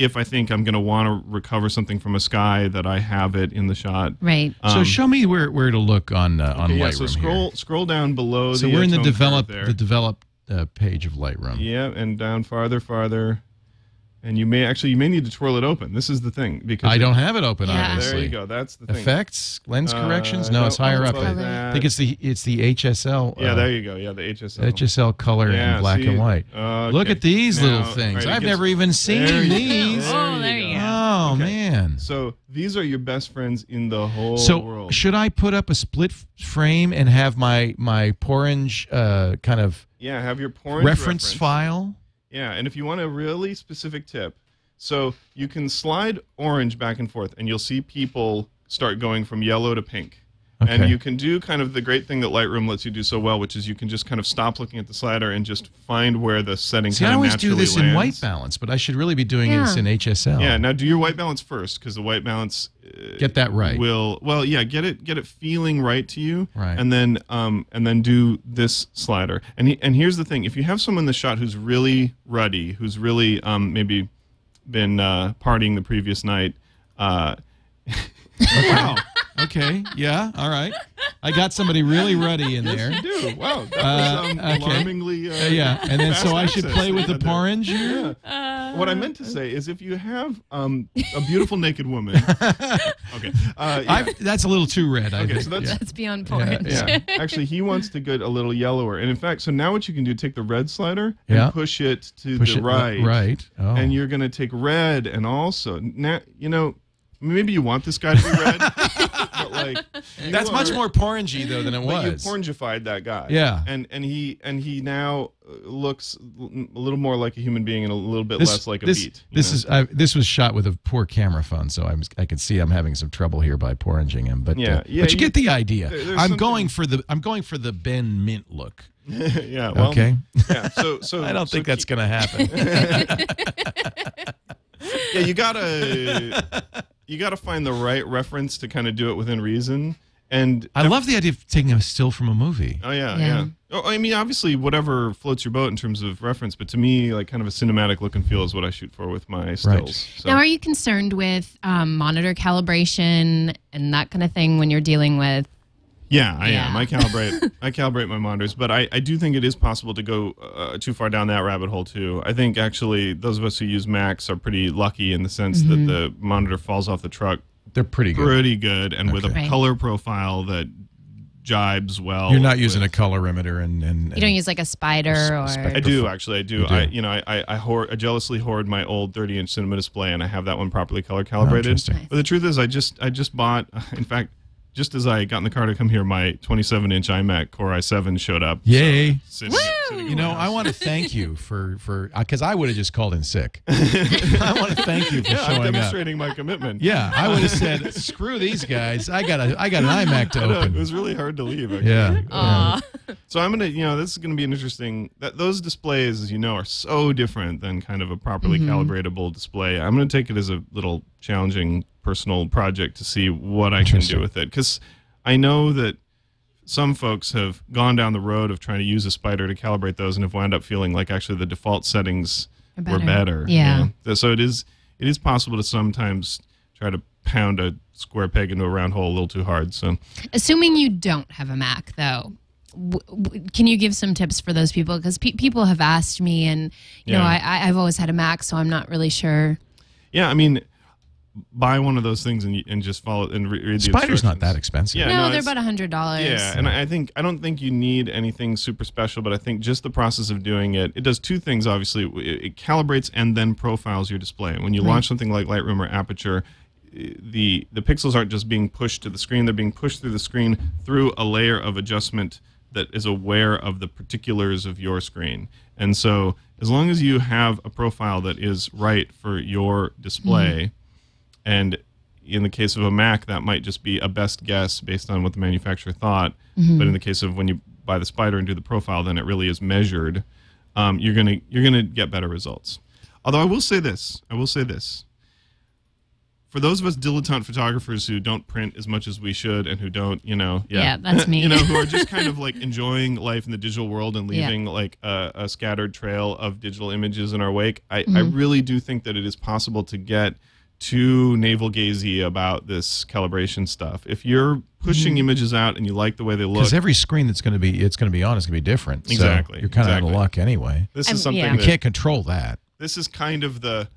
if I think I'm going to want to recover something from a sky, that I have it in the shot. right? so Um, show me where, where to look on uh, on Okay, Lightroom. yeah, so scroll here. scroll down below. So the, we're in the develop the develop uh, page of Lightroom. Yeah, and down farther, farther, and you may actually you may need to twirl it open. This is the thing because I it- don't have it open. Yeah. Obviously. There you go. That's the thing. Effects, lens Uh, corrections. No, it's higher up. above I think it's the it's the HSL. Yeah, uh, there you go. Yeah, the HSL. HSL color Yeah, in black see? and white. Uh, Look at these Now, little things. right, I've gets- never even seen There you go. these. Oh, there you go. Oh Okay. man. So these are your best friends in the whole So world. should I put up a split frame and have my my Porange uh, kind of yeah, have your porn reference, file? Yeah, and if you want a really specific tip, so you can slide orange back and forth, and you'll see people start going from yellow to pink. Okay. And you can do kind of the great thing that Lightroom lets you do so well, which is you can just kind of stop looking at the slider and just find where the setting See, I kind of always do naturally this in white balance, but I should really be doing this in HSL. Yeah, now do your white balance first, because the white balance uh, Get that right. will well yeah get it get it feeling right to you Right. and then um and then do this slider and he, and here's the thing if you have someone in the shot who's really ruddy who's really um maybe been uh partying the previous night uh (laughs) wow Okay. Yeah. All right. I got somebody really ruddy in there. you do wow that Uh, was um, okay. alarmingly uh, Uh, yeah, and then so I should play with the had there. Porange here. Yeah. what I meant to say is if you have um, a beautiful naked woman. (laughs) Okay. Uh, yeah. That's a little too red. I Okay, think. so that's- yeah. That's beyond Yeah, point. yeah. (laughs) Actually, he wants to get a little yellower. And in fact, so now what you can do, take the red slider and Yeah. push it to Push the it right. Right. Oh. And you're going to take red and also, now, you know, maybe you want this guy to be red, but (laughs) like (laughs) you That's much more porngy though than it But you was. porngified that guy. Yeah. and and he and he now uh, looks a little more like a human being and a little bit this, less like a this, beet. This know? is uh, this was shot with a poor camera phone, so I'm I can see I'm having some trouble here by porringing him. But Yeah, uh, yeah, but you, you- get the idea. there- I'm something- going for the I'm going for the Ben Mint look. (laughs) yeah. Well, Okay, Yeah. So (laughs) so I don't so think that's keep- going to happen. Yeah, you gotta you gotta find the right reference to kind of do it within reason. And I love the idea of taking a still from a movie. Oh yeah, Yeah. yeah. Oh, I mean, obviously, whatever floats your boat in terms of reference, but to me, like kind of a cinematic look and feel is what I shoot for with my stills. So. Now, are you concerned with um, monitor calibration and that kind of thing when you're dealing with? Yeah, I Yeah. am. I calibrate. I calibrate my monitors, but I, I do think it is possible to go uh, too far down that rabbit hole too. I think actually those of us who use Macs are pretty lucky in the sense Mm-hmm. that the monitor falls off the truck They're pretty good. pretty good and with a Right. color profile that jibes well. You're not using a colorimeter and and, You don't use like a Spyder or. I do actually. I do. You do? I you know I I, I, hoard, I jealously hoard my old 30 inch cinema display, and I have that one properly color calibrated. Oh, interesting. but the truth is, I just I just bought. (laughs) In fact, just as I got in the car to come here, my 27 inch iMac Core i7 showed up. Yay. Sitting, sitting You my know, I want to thank you (laughs) for for uh, because I would have just called in sick. (laughs) I want to thank you for yeah, I'm showing up. demonstrating my commitment. Yeah, I would have said, (laughs) "Screw these guys! I got a I got an iMac to open." know, it was really hard to leave. Actually. Yeah, Aw. So I'm gonna, you know, this is gonna be an interesting. That those displays, as you know, are so different than kind of a properly mm-hmm. calibratable display. I'm gonna take it as a little challenging personal project to see what I can do with it because I know that some folks have gone down the road of trying to use a Spyder to calibrate those and have wound up feeling like actually the default settings Are were better. better. Yeah. Yeah. So it is it is possible to sometimes try to pound a square peg into a round hole a little too hard. So Assuming you don't have a Mac, though, w- w- can you give some tips for those people? Because pe- people have asked me, and you know, Yeah. I, I, I've always had a Mac, so I'm not really sure. Yeah, I mean, buy one of those things and, and just follow and re- read the Spyder's not that expensive. Yeah, no, no, they're about a hundred dollars. Yeah, and I I think I don't think you need anything super special, but I think just the process of doing it, it does two things. Obviously, it, it calibrates and then profiles your display. When you launch something like Lightroom or Aperture, eh, the the pixels aren't just being pushed to the screen; they're being pushed through the screen through a layer of adjustment that is aware of the particulars of your screen. And so, as long as you have a profile that is right for your display, mm-hmm. And in the case of a Mac, that might just be a best guess based on what the manufacturer thought. But in the case of when you buy the Spyder and do the profile, then it really is measured. Um, you're gonna you're gonna get better results. Although I will say this, I will say this. For those of us dilettante photographers who don't print as much as we should and who don't, you know, yeah, Yeah, that's me. (laughs) you know, who are just (laughs) kind of like enjoying life in the digital world and Yeah. leaving like a, a scattered trail of digital images in our wake. I, I Mm-hmm. really do think that it is possible to get too navel gazy about this calibration stuff. If you're pushing Mm-hmm. images out and you like the way they look, Because every screen that's going to be it's going to be on is going to be different. So Exactly, you're kind of out of luck anyway. this I'm- is something yeah. You can't control that. this is kind of the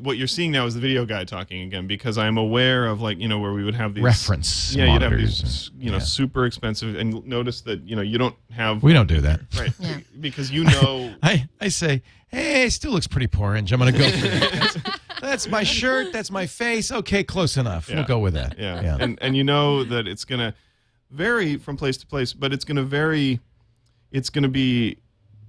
what you're seeing now is the video guy talking again because I'm aware of like you know where we would have these Reference yeah you'd have these and- you know yeah. super expensive and notice that you know you don't have We don't do that. right Yeah. because you know (laughs) I, I say, hey, it still looks pretty porridge. I'm going to go for that. (laughs) That's, that's my shirt. That's my face. Okay, close enough. Yeah. We'll go with that. Yeah. And and you know that it's gonna vary from place to place, but it's gonna vary it's gonna be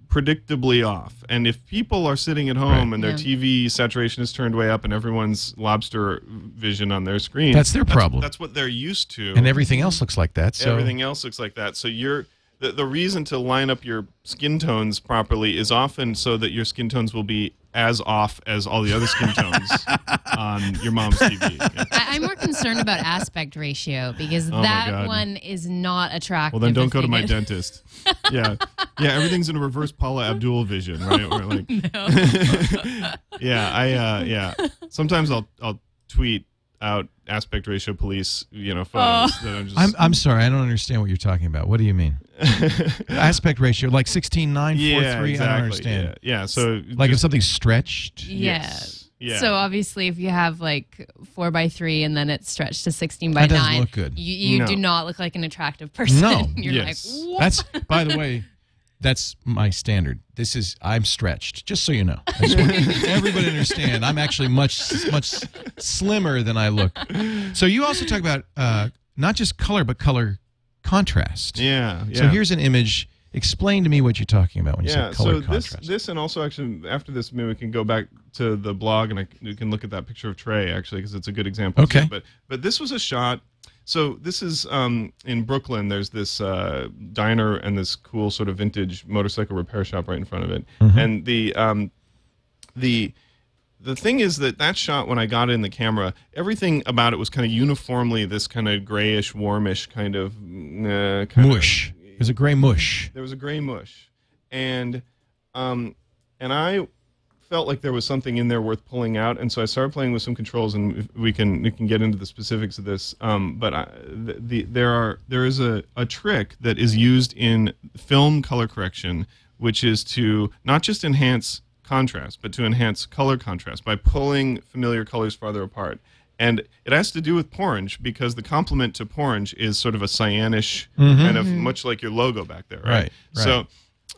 predictably off. And if people are sitting at home Right. and their Yeah. TV saturation is turned way up and everyone's lobster vision on their screen, That's their problem. That's what they're used to. and everything else looks like that. So Everything else looks like that. So you're the, the reason to line up your skin tones properly is often so that your skin tones will be as off as all the other skin tones (laughs) on your mom's TV. Yeah. (laughs) I, I'm more concerned about aspect ratio because Oh that one is not attractive. Well, then don't go to my get- dentist. Yeah, yeah. Everything's in a reverse Paula Abdul vision, right? Where like, (laughs) yeah, I, uh, yeah. Sometimes I'll I'll tweet out aspect ratio police, you know, photos that I'm just. I'm, I'm sorry. I don't understand what you're talking about. What do you mean? Aspect ratio, like 16, 9, 4, yeah, 3? I don't understand. Yeah, yeah. So Like if something's stretched? Yeah. Yes. Yeah. So obviously, if you have like four by three and then it's stretched to sixteen by That nine, look good. you, you No. do not look like an attractive person. No. (laughs) You're Yes. like, what? That's, by the way, (laughs) that's my standard. This is, I'm stretched, just so you know. I just want everybody understand. I'm actually much, much slimmer than I look. So you also talk about uh, not just color, but color contrast. Yeah, yeah. So here's an image. Explain to me what you're talking about when you yeah. say color So this, contrast. this, and also actually after this, maybe we can go back to the blog and I, we can look at that picture of Trey actually because it's a good example. too. Okay. But but this was a shot. So this is um, in Brooklyn. There's this uh, diner and this cool sort of vintage motorcycle repair shop right in front of it. Mm-hmm. And the um, the the thing is that that shot when I got it in the camera, everything about it was kind of uniformly this kind of grayish, warmish kind of uh, mush. There's a gray mush. There was a gray mush, and um, and I felt like there was something in there worth pulling out, and so I started playing with some controls, and we can we can get into the specifics of this. Um, but I, the, the there are there is a a trick that is used in film color correction, which is to not just enhance contrast, but to enhance color contrast by pulling familiar colors farther apart. And it has to do with Porange because the complement to Porange is sort of a cyanish kind of much like your logo back there, right? Right, right. So,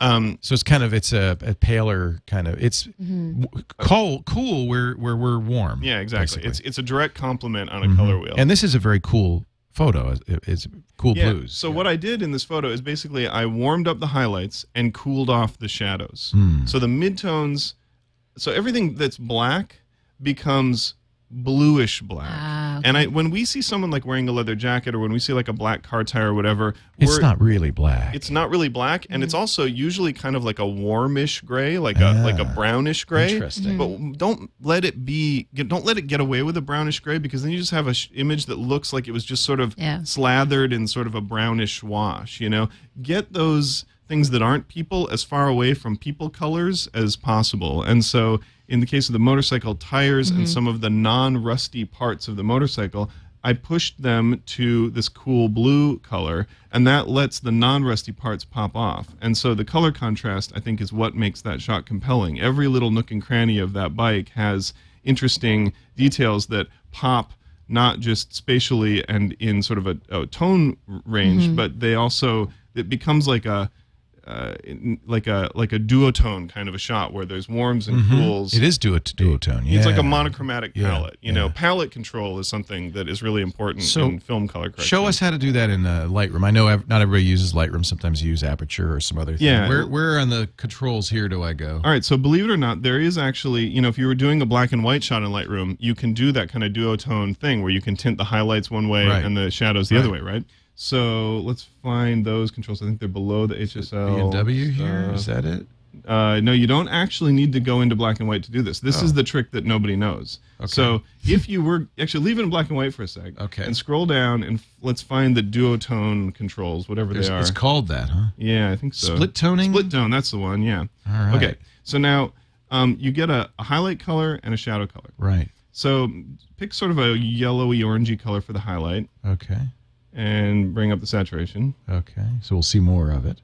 um, So it's kind of it's a, a paler kind of it's w- cool cool where where we're warm. yeah, exactly. basically. It's it's a direct complement on a color wheel. and this is a very cool photo. It's, it's cool yeah. blues. So what I did in this photo is basically I warmed up the highlights and cooled off the shadows. Hmm. So the midtones, so everything that's black becomes bluish black. Ah, And I when we see someone like wearing a leather jacket or when we see like a black car tire or whatever, it's we're- not really black. It's not really black, and it's Mm. also usually kind of like a warmish gray, like a like a Ah, brownish gray. interesting. But don't let it be. Get, don't let it get away with a brownish gray because then you just have a sh- image that looks like it was just sort of Yeah. slathered in sort of a brownish wash. You know, get those things that aren't people as far away from people colors as possible. And so, in the case of the motorcycle tires and mm-hmm. some of the non-rusty parts of the motorcycle. I pushed them to this cool blue color, and that lets the non rusty parts pop off. And so the color contrast, I think, is what makes that shot compelling. Every little nook and cranny of that bike has interesting details that pop not just spatially and in sort of a, a tone range, mm-hmm. but they also, it becomes like a, uh, in- like a like a duotone kind of a shot where there's warms and cools. Mm-hmm. it is duo duotone. Yeah. It's like a monochromatic Yeah, palette. You know, palette control is something that is really important So, in film color correction. Show us how to do that in uh, Lightroom. I know not everybody uses Lightroom. Sometimes you use Aperture or some other thing. Yeah. Where, where on the controls here do I go? All right, so believe it or not, there is actually, you know, if you were doing a black and white shot in Lightroom, you can do that kind of duotone thing where you can tint the highlights one way Right. and the shadows the other way, right? So let's find those controls. I think they're below the HSL. B and W here is that it? Uh, no, you don't actually need to go into black and white to do this. This is the trick that nobody knows. Okay. So if you were actually leave it in black and white for a sec, Okay. and scroll down and f- let's find the duotone controls, whatever There's- they are. It's called that, huh? Yeah, I think so. Split toning? Split tone, that's the one. Yeah. All right. Okay. So now um, you get a, a highlight color and a shadow color. Right. So pick sort of a yellowy orangey color for the highlight Okay. And bring up the saturation. Okay. So we'll see more of it.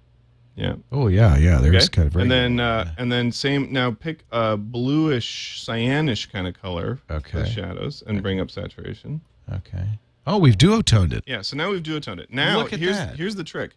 Yeah. Oh yeah, yeah. There's Okay. kind of very and then uh, and then same now pick a bluish cyanish kind of color for Okay. the shadows and bring up saturation. okay. Oh, we've duotoned it. Yeah, so now we've duotoned it. Now Look at here's that. here's the trick.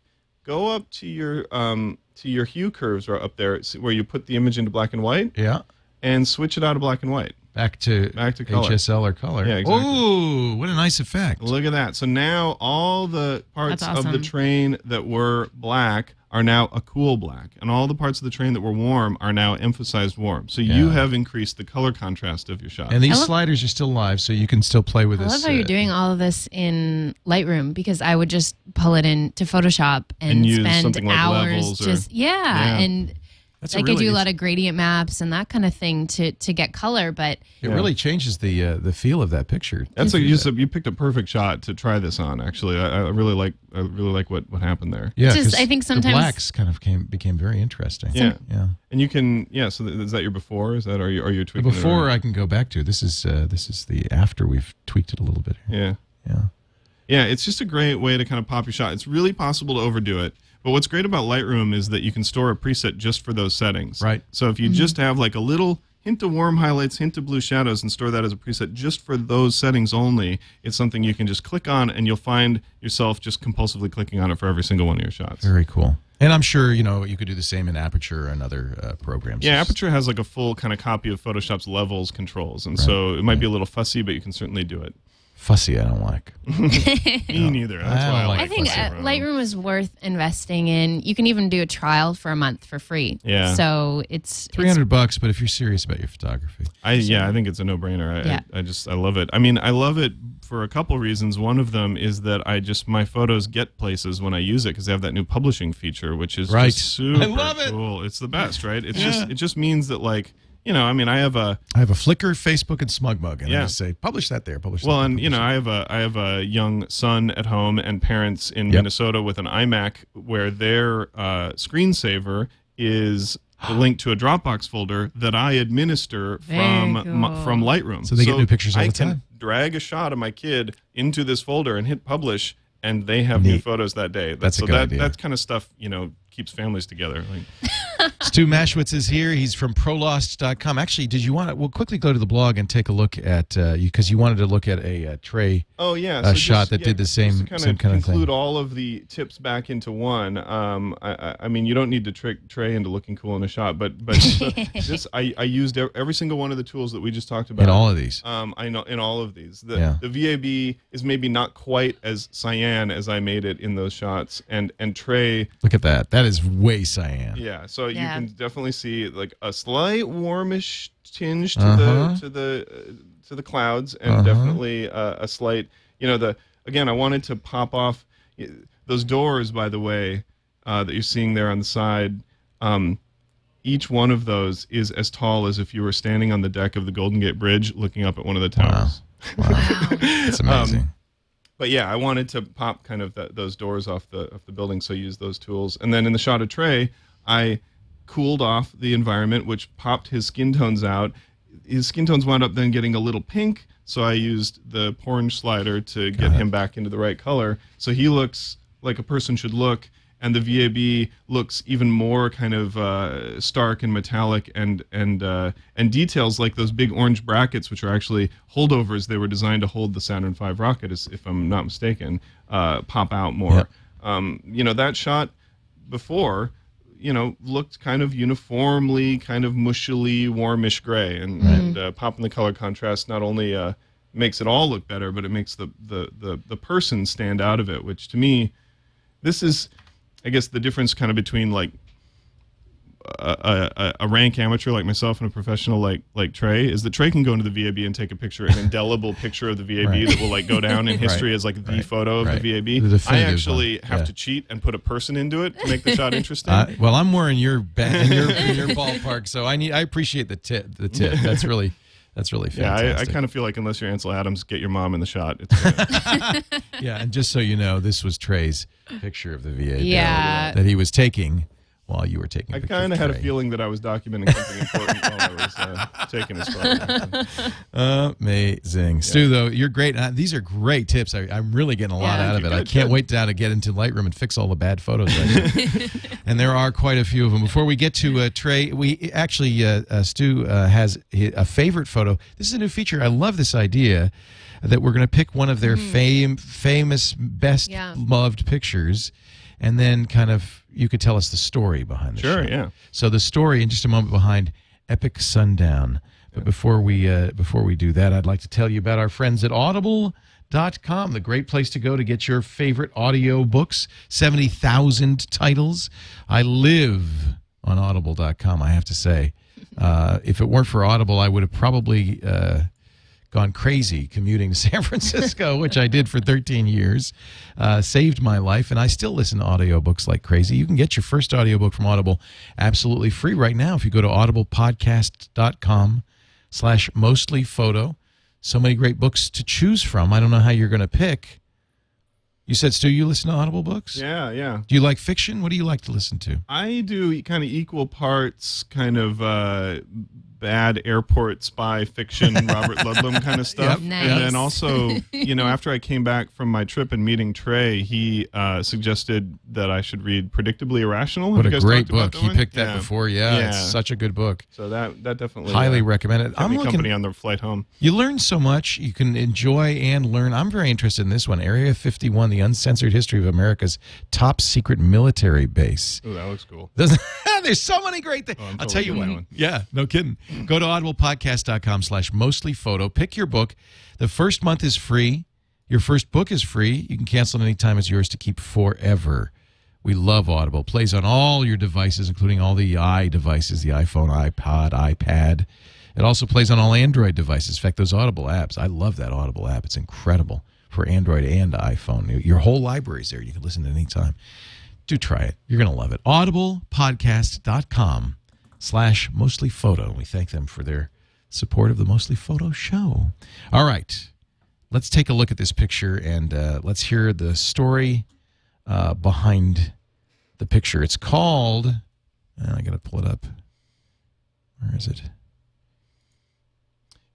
Go up to your um to your hue curves right up there where you put the image into black and white Yeah. and switch it out of black and white. Back to Back to color. HSL or color. Yeah, exactly. Oh, what a nice effect. Look at that. So now all the parts That's of the train that were black are now a cool black, and all the parts of the train that were warm are now emphasized warm. So you have increased the color contrast of your shot. And these I love- sliders are still live, so you can still play with I this. I love how you're uh, doing all of this in Lightroom because I would just pull it in to Photoshop and, And use spend something like hours levels or- just yeah, Yeah. and That's a like I really- do a lot of gradient maps and that kind of thing to to get color, but It really changes the uh, the feel of that picture. That's like you, just, you picked a perfect shot to try this on. Actually, I, I really like I really like what, what happened there. Yeah, Just- I think the sometimes- blacks kind of came became very interesting. Yeah, yeah. and you can yeah. So th- is that your before? Is that are you are you The tweaking it before around? I can go back to this is uh, this is the after we've tweaked it a little bit. Here. yeah. Yeah. Yeah, it's just a great way to kind of pop your shot. It's really possible to overdo it. But what's great about Lightroom is that you can store a preset just for those settings. Right. So if you just have like a little hint of warm highlights, hint of blue shadows, and store that as a preset just for those settings only, it's something you can just click on and you'll find yourself just compulsively clicking on it for every single one of your shots. Very cool. And I'm sure you know you could do the same in Aperture and other uh, programs. Yeah, Aperture has like a full kind of copy of Photoshop's levels controls, and so it might be a little fussy, but you can certainly do it. Fussy, I don't like. (laughs) Me neither. That's I why I don't like I think fussy uh, Chrome. Lightroom is worth investing in. You can even do a trial for a month for free. Yeah. So it's Three hundred bucks, but if you're serious about your photography, I yeah, I think it's a no-brainer. I, Yeah. I, I just I love it. I mean, I love it for a couple reasons. One of them is that I just my photos get places when I use it because they have that new publishing feature, which is Right. just super I love it. cool. It's the best, right? It's just it just means that like you know, I mean, I have a I have a Flickr, Facebook, and SmugMug, and I Yeah. just say publish that there. Publish. well, that there, and you know, publish I have a I have a young son at home and parents in Yep. Minnesota with an iMac where their uh, screensaver is (gasps) the link to a Dropbox folder that I administer from Very my- from Lightroom. So they get new pictures all I the can drag a shot of my kid into this folder and hit publish, and they have new photos that day. That's a so good that idea. that kind of stuff, you know, keeps families together. Like, (laughs) Stu Maschwitz is here. He's from prolost.com. Actually, did you want to? We'll quickly go to the blog and take a look at uh, you because you wanted to look at a uh, tray. Oh yeah, a shot that did the same- kind same of kind of thing. conclude all of the tips back into one. Um, I, I, I mean, you don't need to trick Trey into looking cool in a shot, but but (laughs) so this I, I used every single one of the tools that we just talked about In all of these. Um, I know in all of these, the Yeah. the VAB is maybe not quite as cyan as I made it in those shots, and and Trey Look at that. That is way cyan. yeah, so you Yeah. can definitely see like a slight warmish tinge to Uh-huh. the to the uh, to the clouds, and Uh-huh. definitely uh, a slight. You know, the again, I wanted to pop off those doors. By the way, uh, that you're seeing there on the side. Um, each one of those is as tall as if you were standing on the deck of the Golden Gate Bridge, looking up at one of the towers. Wow, (laughs) That's amazing. but yeah, I wanted to pop kind of the, those doors off the off the building, so I used those tools. And then in the shot of Trey, I cooled off the environment, which popped his skin tones out. His skin tones wound up then getting a little pink, so I used the orange slider to get him back into the right color. So he looks like a person should look, and the VAB looks even more kind of uh, stark and metallic, and and uh, and details like those big orange brackets, which are actually holdovers. They were designed to hold the Saturn V rocket, as- if I'm not mistaken, uh, pop out more. Yep. Um, you know that shot before you know looked kind of uniformly kind of mushily warmish gray. And, and uh, popping the color contrast not only uh, makes it all look better but it makes the, the the the person stand out of it which to me this is i guess the difference kind of between like a, a, a rank amateur like myself and a professional like like Trey is that Trey can go into the VAB and take a picture, an indelible (laughs) picture of the VAB Right. that will like go down in (laughs) history Right. as like the Right. photo of Right. the The VAB. I actually one. have Yeah. to cheat and put a person into it to make the shot (laughs) interesting. Uh, well, I'm more in your ba- in your in your ballpark, so I need I appreciate the tip. The tip. That's really that's really yeah, fantastic. I, I kind of feel like unless you're Ansel Adams, get your mom in the shot. It's Yeah, and just so you know, this was Trey's picture of the VA Yeah. that he was taking while you were taking. I kind of had a feeling that I was documenting something important while I was uh, (laughs) taking his photo. Amazing, Stu. Though you're great. Uh, these are great tips. I, I'm really getting a lot Yeah. out of it. I can't good. wait now to get into Lightroom and fix all the bad photos. Right (laughs) and there are quite a few of them. Before we get to uh, Trey, we actually uh, uh, Stu uh, has a favorite photo. This is a new feature. I love this idea that we're going to pick one of their fame, famous, best Yeah. loved pictures, and then kind of you could tell us the story behind the Sure, shot. yeah. So the story in just a moment behind Epic Sundown. But before we uh, before we do that, I'd like to tell you about our friends at Audible Audible.com, the great place to go to get your favorite audio books, 70,000 titles. I live on Audible.com, I have to say. Uh, if it weren't for Audible, I would have probably uh, gone crazy commuting to (laughs) San Francisco, which I did for 13 years, uh, saved my life, and I still listen to audiobooks like crazy. You can get your first audiobook from Audible absolutely free right now if you go to audiblepodcast.com slash mostly photo. So many great books to choose from. I don't know how you're going to pick. You said, Stu, you listen to Audible books? Yeah, yeah. Do you like fiction? What do you like to listen to? I do kind of equal parts, kind of uh, bad airport spy fiction, (laughs) Robert Ludlum kind of stuff. Yep. And then also, you know, after I came back from my trip and meeting Trey, he uh, suggested that I should read Predictably Irrational. Have What you a great book. He one? picked that Yeah. before. Yeah, Yeah. it's such a good book. So that that definitely Highly uh, recommend it. I'm looking company on the flight home. You learn so much. You can enjoy and learn. I'm very interested in this one Area 51, the uncensored history of America's top secret military base. Oh, that looks cool. Doesn't- (laughs) There's so many great things. Oh, I'm I'll tell you what. one. Yeah, no kidding. Mm. Go to audiblepodcast.com slash mostly photo. Pick your book. The first month is free. Your first book is free. You can cancel it anytime. It's yours to keep forever. We love Audible. Plays on all your devices, including all the i devices, the iPhone, iPod, iPad. It also plays on all Android devices. In fact, those Audible apps, I love that Audible app. It's incredible for Android and iPhone. Your whole library is there. You can listen at any time. Do try it. You're going to love it. Audiblepodcast.com slash mostly photo. We thank them for their support of the Mostly Photo show. All right. Let's take a look at this picture and uh, let's hear the story uh, behind the picture. It's called, I got to pull it up. Where is it?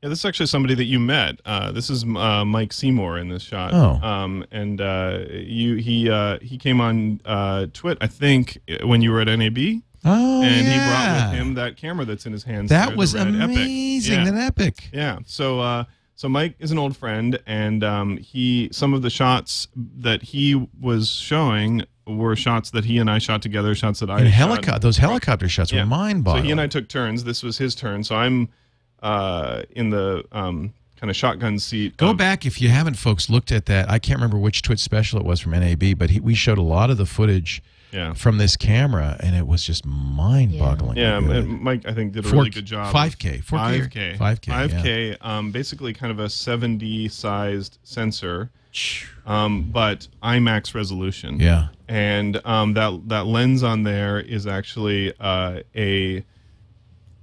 Yeah, this is actually somebody that you met. Uh, this is uh, Mike Seymour in this shot. Oh. Um, and uh, you he uh, he came on uh, Twit, I think, when you were at NAB, Oh, and yeah. he brought with him that camera that's in his hands. That there, was Red Epic. amazing. Yeah. That epic. Yeah. So uh, so Mike is an old friend, and um, he some of the shots that he was showing were shots that he and I shot together. Shots that I And helicopter, those helicopter shots Yeah. were mind boggling. So he and I took turns. This was his turn. So I'm uh, in the um, kind of shotgun seat. Go of- back if you haven't, folks, looked at that. I can't remember which Twitch special it was from NAB, but he, we showed a lot of the footage Yeah. from this camera, and it was just mind-boggling. Yeah, and Mike, I think did a Four- really good job. 5K, 4K, 5K, 5K, 5K. Um, basically, kind of a 70-sized sensor, um, but IMAX resolution. yeah. and um, that that lens on there is actually uh, a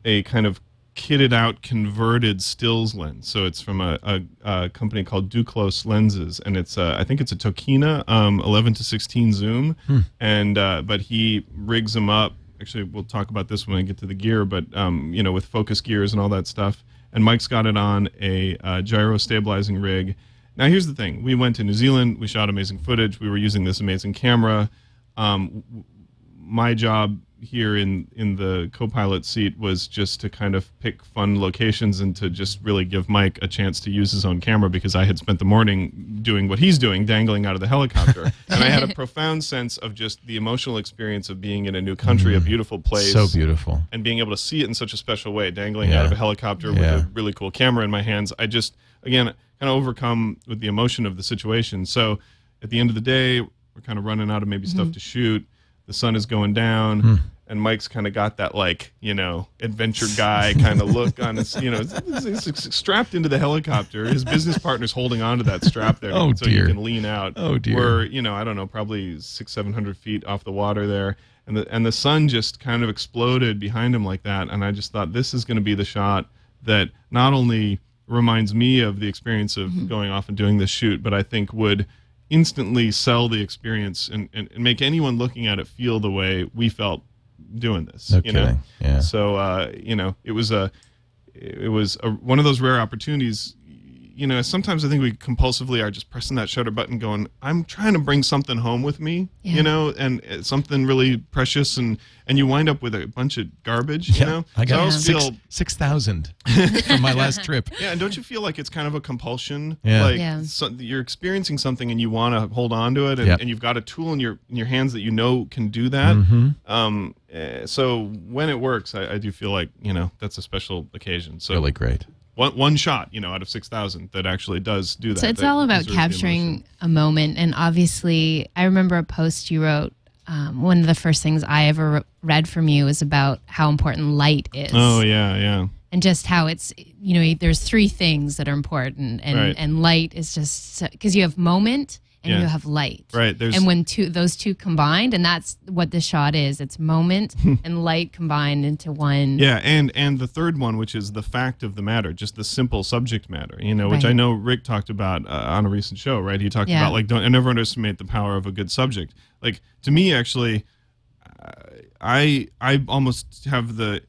a kind of kitted out converted stills lens. So it's from a, a, a company called Duclos Lenses, and it's uh, I think it's a Tokina um, 11 to 16 zoom, and uh, but he rigs them up. Actually, we'll talk about this when I get to the gear, but um, you know with focus gears and all that stuff. And Mike's got it on a uh, gyro stabilizing rig. Now here's the thing: we went to New Zealand, we shot amazing footage, we were using this amazing camera. Um, my job here in in the co-pilot seat was just to kind of pick fun locations and to just really give Mike a chance to use his own camera because I had spent the morning doing what he's doing, dangling out of the helicopter, (laughs) and I had a profound sense of just the emotional experience of being in a new country, a mm. beautiful place, So beautiful. and being able to see it in such a special way, dangling Yeah. out of a helicopter with a really cool camera in my hands. I just, again, kind of overcome with the emotion of the situation. So at the end of the day, we're kind of running out of maybe mm-hmm. stuff to shoot. The sun is going down. Hmm. And Mike's kind of got that like you know adventure guy kind of look on his you know he's, strapped into the helicopter. His business partner's holding on to that strap there Oh, so dear. he can lean out. Oh, dear. We're you know I don't know probably six seven hundred feet off the water there, and the and the sun just kind of exploded behind him like that, and I just thought this is going to be the shot that not only reminds me of the experience of Mm-hmm. going off and doing this shoot, but I think would instantly sell the experience and, and, and make anyone looking at it feel the way we felt doing this. No you know? Yeah. So uh, you know, it was a it was a, one of those rare opportunities. You know, sometimes I think we compulsively are just pressing that shutter button, going, "I'm trying to bring something home with me," Yeah. you know, and it's something really precious, and and you wind up with a bunch of garbage, you know. I So got always six feel, six thousand (laughs) from my last trip. yeah, and don't you feel like it's kind of a compulsion? Yeah. Like Yeah. So, you're experiencing something and you want to hold on to it, and, Yep. and you've got a tool in your in your hands that you know can do that. Mm-hmm. Um, eh, so when it works, I, I do feel like you know that's a special occasion. So Really great. One one shot, you know, out of six thousand that actually does do that. So it's that all about deserves the emotion. capturing a moment. And obviously, I remember a post you wrote. Um, one of the first things I ever re- read from you was about how important light is. Oh yeah, yeah. and just how it's you know there's three things that are important and Right. and light is just because you have moment and Yeah. you have light Right, there's- and when two those two combined and that's what the shot is it's moment (laughs) and light combined into one Yeah, and and the third one, which is the fact of the matter, just the simple subject matter, you know, which Right. I know Rick talked about uh, on a recent show, right? He talked Yeah. about like don't I never underestimate the power of a good subject. Like to me, actually, uh, I I almost have the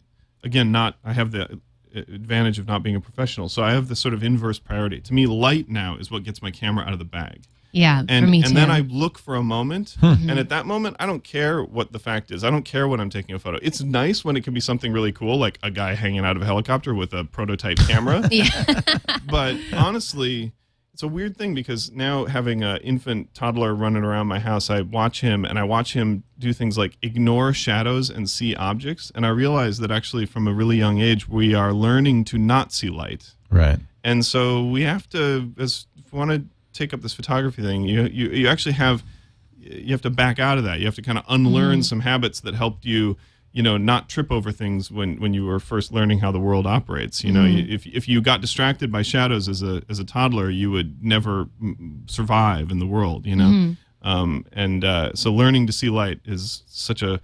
again not I have the advantage of not being a professional, so I have the sort of inverse priority. To me, light now is what gets my camera out of the bag yeah and for me and too then I look for a moment, hmm. and at that moment, I don't care what the fact is. I don't care when I'm taking a photo. It's nice when it can be something really cool, like a guy hanging out of a helicopter with a prototype camera. (laughs) yeah (laughs) but honestly, it's a weird thing because now having an infant toddler running around my house, I watch him and I watch him do things like ignore shadows and see objects, and I realize that actually from a really young age, we are learning to not see light. Right. And so we have to, as if we want to take up this photography thing, you you you actually have you have to back out of that. You have to kind of unlearn some habits that helped you, you know, not trip over things when when you were first learning how the world operates. You know, you, if if you got distracted by shadows as a as a toddler, you would never mm, survive in the world. You know, um, and uh, so learning to see light is such a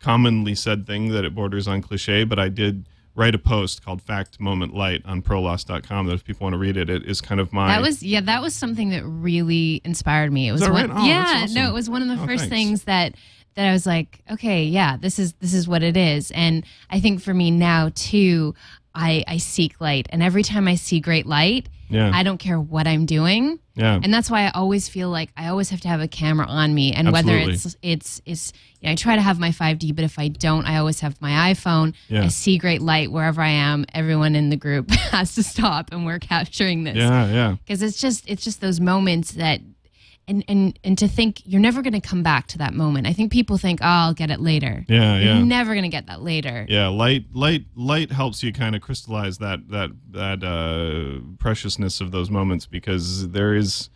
commonly said thing that it borders on cliche. But I did write a post called "Fact Moment Light" on ProLost.com that if people want to read it, it is kind of my That was yeah, that was something that really inspired me. It was one, right? Oh, yeah, that's no, it was one of the Oh, first thanks. things that that I was like, okay, yeah, this is this is what it is. And I think for me now too, I I seek light, and every time I see great light, Yeah. I don't care what I'm doing. yeah. And that's why I always feel like I always have to have a camera on me. And Absolutely. whether it's it's it's you know, I try to have my 5D, but if I don't, I always have my iPhone. Yeah. I see great light wherever I am. Everyone in the group (laughs) has to stop and we're capturing this yeah, yeah. because it's just it's just those moments that and and and to think you're never going to come back to that moment i think people think oh i'll get it later Yeah, you're yeah. never going to get that later Yeah, light, light, light helps you kind of crystallize that that that uh, preciousness of those moments because there is,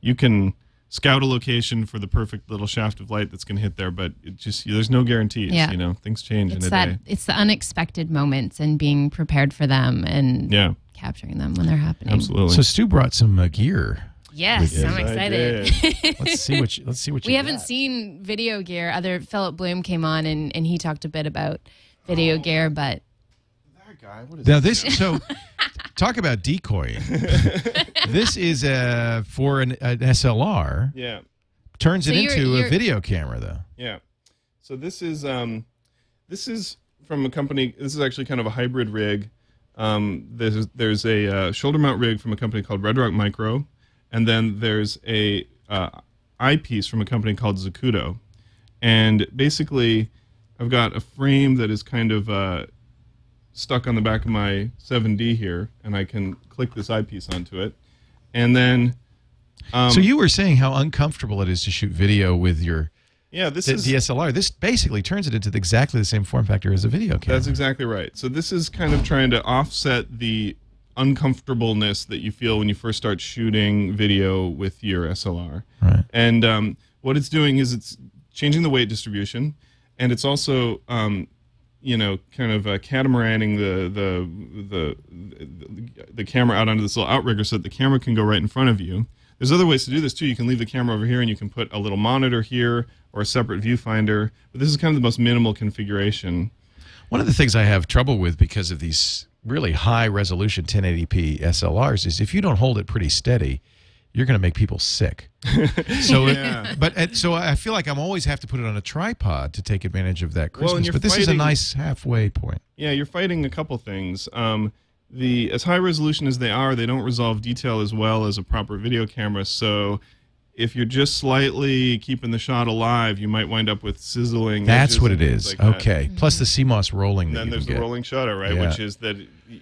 you can scout a location for the perfect little shaft of light that's going to hit there, but it just there's no guarantees. Yeah. You know, things change it's in a that day. it's the unexpected moments and being prepared for them and Yeah, capturing them when they're happening absolutely. So Stu brought some uh, gear. Yes Yes, i'm excited. Let's see what you, (laughs) let's see what you we haven't got. seen video gear other philip bloom came on and and he talked a bit about video gear but that guy, what is Now this so (laughs) talk about decoying. (laughs) this is uh, for an, an SLR. Yeah, Turns So it you're- into a you're- video camera though. yeah. So this is um, this is from a company. This is actually kind of a hybrid rig. Um, there's there's a uh, shoulder mount rig from a company called Red Rock Micro, and then there's a uh, eyepiece from a company called Zacuto. And basically, I've got a frame that is kind of uh, stuck on the back of my 7D here, and I can click this eyepiece onto it, and then um, so you were saying how uncomfortable it is to shoot video with your yeah, this D- is DSLR. This basically turns it into the, exactly the same form factor as a video camera. That's exactly right. So this is kind of trying to offset the uncomfortableness that you feel when you first start shooting video with your SLR. Right. And um, what it's doing is it's changing the weight distribution, and it's also um, you know kind of uh, catamaraning the the, the the the camera out onto this little outrigger so that the camera can go right in front of you. There's other ways to do this too. You can leave the camera over here, and you can put a little monitor here or a separate viewfinder. But this is kind of the most minimal configuration. One of the things I have trouble with because of these really high resolution 1080p SLRs is if you don't hold it pretty steady, you're going to make people sick. (laughs) so, Yeah. but uh, so I feel like I'm always have to put it on a tripod to take advantage of that Well, crispness. you're but this is a nice halfway point. Yeah, you're fighting a couple things. Um, the as high resolution as they are, they don't resolve detail as well as a proper video camera. So if you're just slightly keeping the shot alive, you might wind up with sizzling. That's what it is. it things is. like that. okay. Plus the mm-hmm. CMOS rolling. And that then you there's can the get. rolling shutter, right? Yeah. Which is that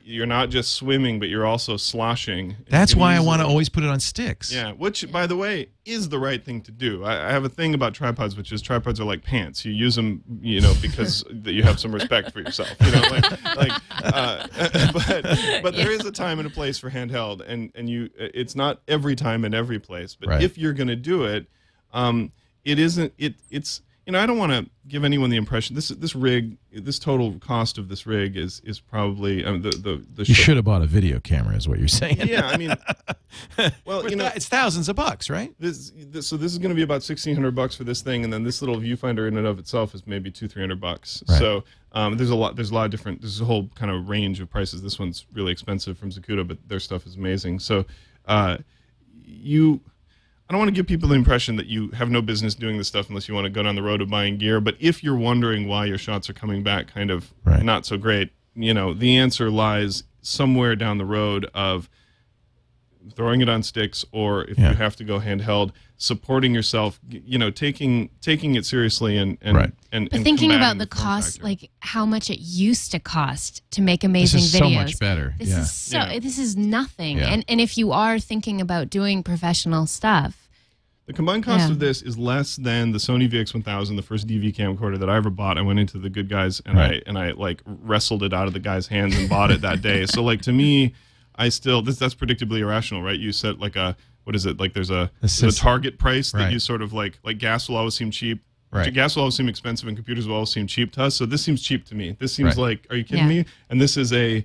you're not just swimming, but you're also sloshing. That's why I want to always put it on sticks. Yeah, which, by the way, is the right thing to do. I, I have a thing about tripods, which is tripods are like pants. You use them, you know, because (laughs) that you have some respect for yourself. You know, like, like uh, (laughs) but but there is a time and a place for handheld, and and you, it's not every time and every place. But Right. if you're going to do it, um, it isn't. It it's you know, I don't want to give anyone the impression this this rig, this total cost of this rig is is probably I mean, the the the. You should have bought a video camera, is what you're saying. Yeah, I mean, (laughs) well, you know, it's thousands of bucks, right? this, this so this is going to be about sixteen hundred bucks for this thing, and then this little viewfinder in and of itself is maybe two three hundred bucks. Right. So um, there's a lot there's a lot of different there's a whole kind of range of prices. This one's really expensive from Zacuto, but their stuff is amazing. So uh, you. I don't want to give people the impression that you have no business doing this stuff unless you want to go down the road of buying gear. But if you're wondering why your shots are coming back kind of Right. not so great, you know, the answer lies somewhere down the road of throwing it on sticks or if Yeah. you have to go handheld supporting yourself you know taking taking it seriously and and Right. and, and thinking about combating the cost, factor. like how much it used to cost to make This amazing is videos. so much better. This yeah. is so. Yeah. This is nothing. Yeah. And and if you are thinking about doing professional stuff, the combined cost Yeah. of this is less than the Sony VX1000 the first DV camcorder that I ever bought I went into the good guys and Right. I and I like wrestled it out of the guy's hands and bought it that day so like to me I still this that's predictably irrational right you set like a what is it like? There's a, This there's a target price that Right. you sort of like like gas will always seem cheap. Right. Gas will always seem expensive, and computers will always seem cheap to us. So this seems cheap to me. This seems Right. like, are you kidding Yeah. me? And this is a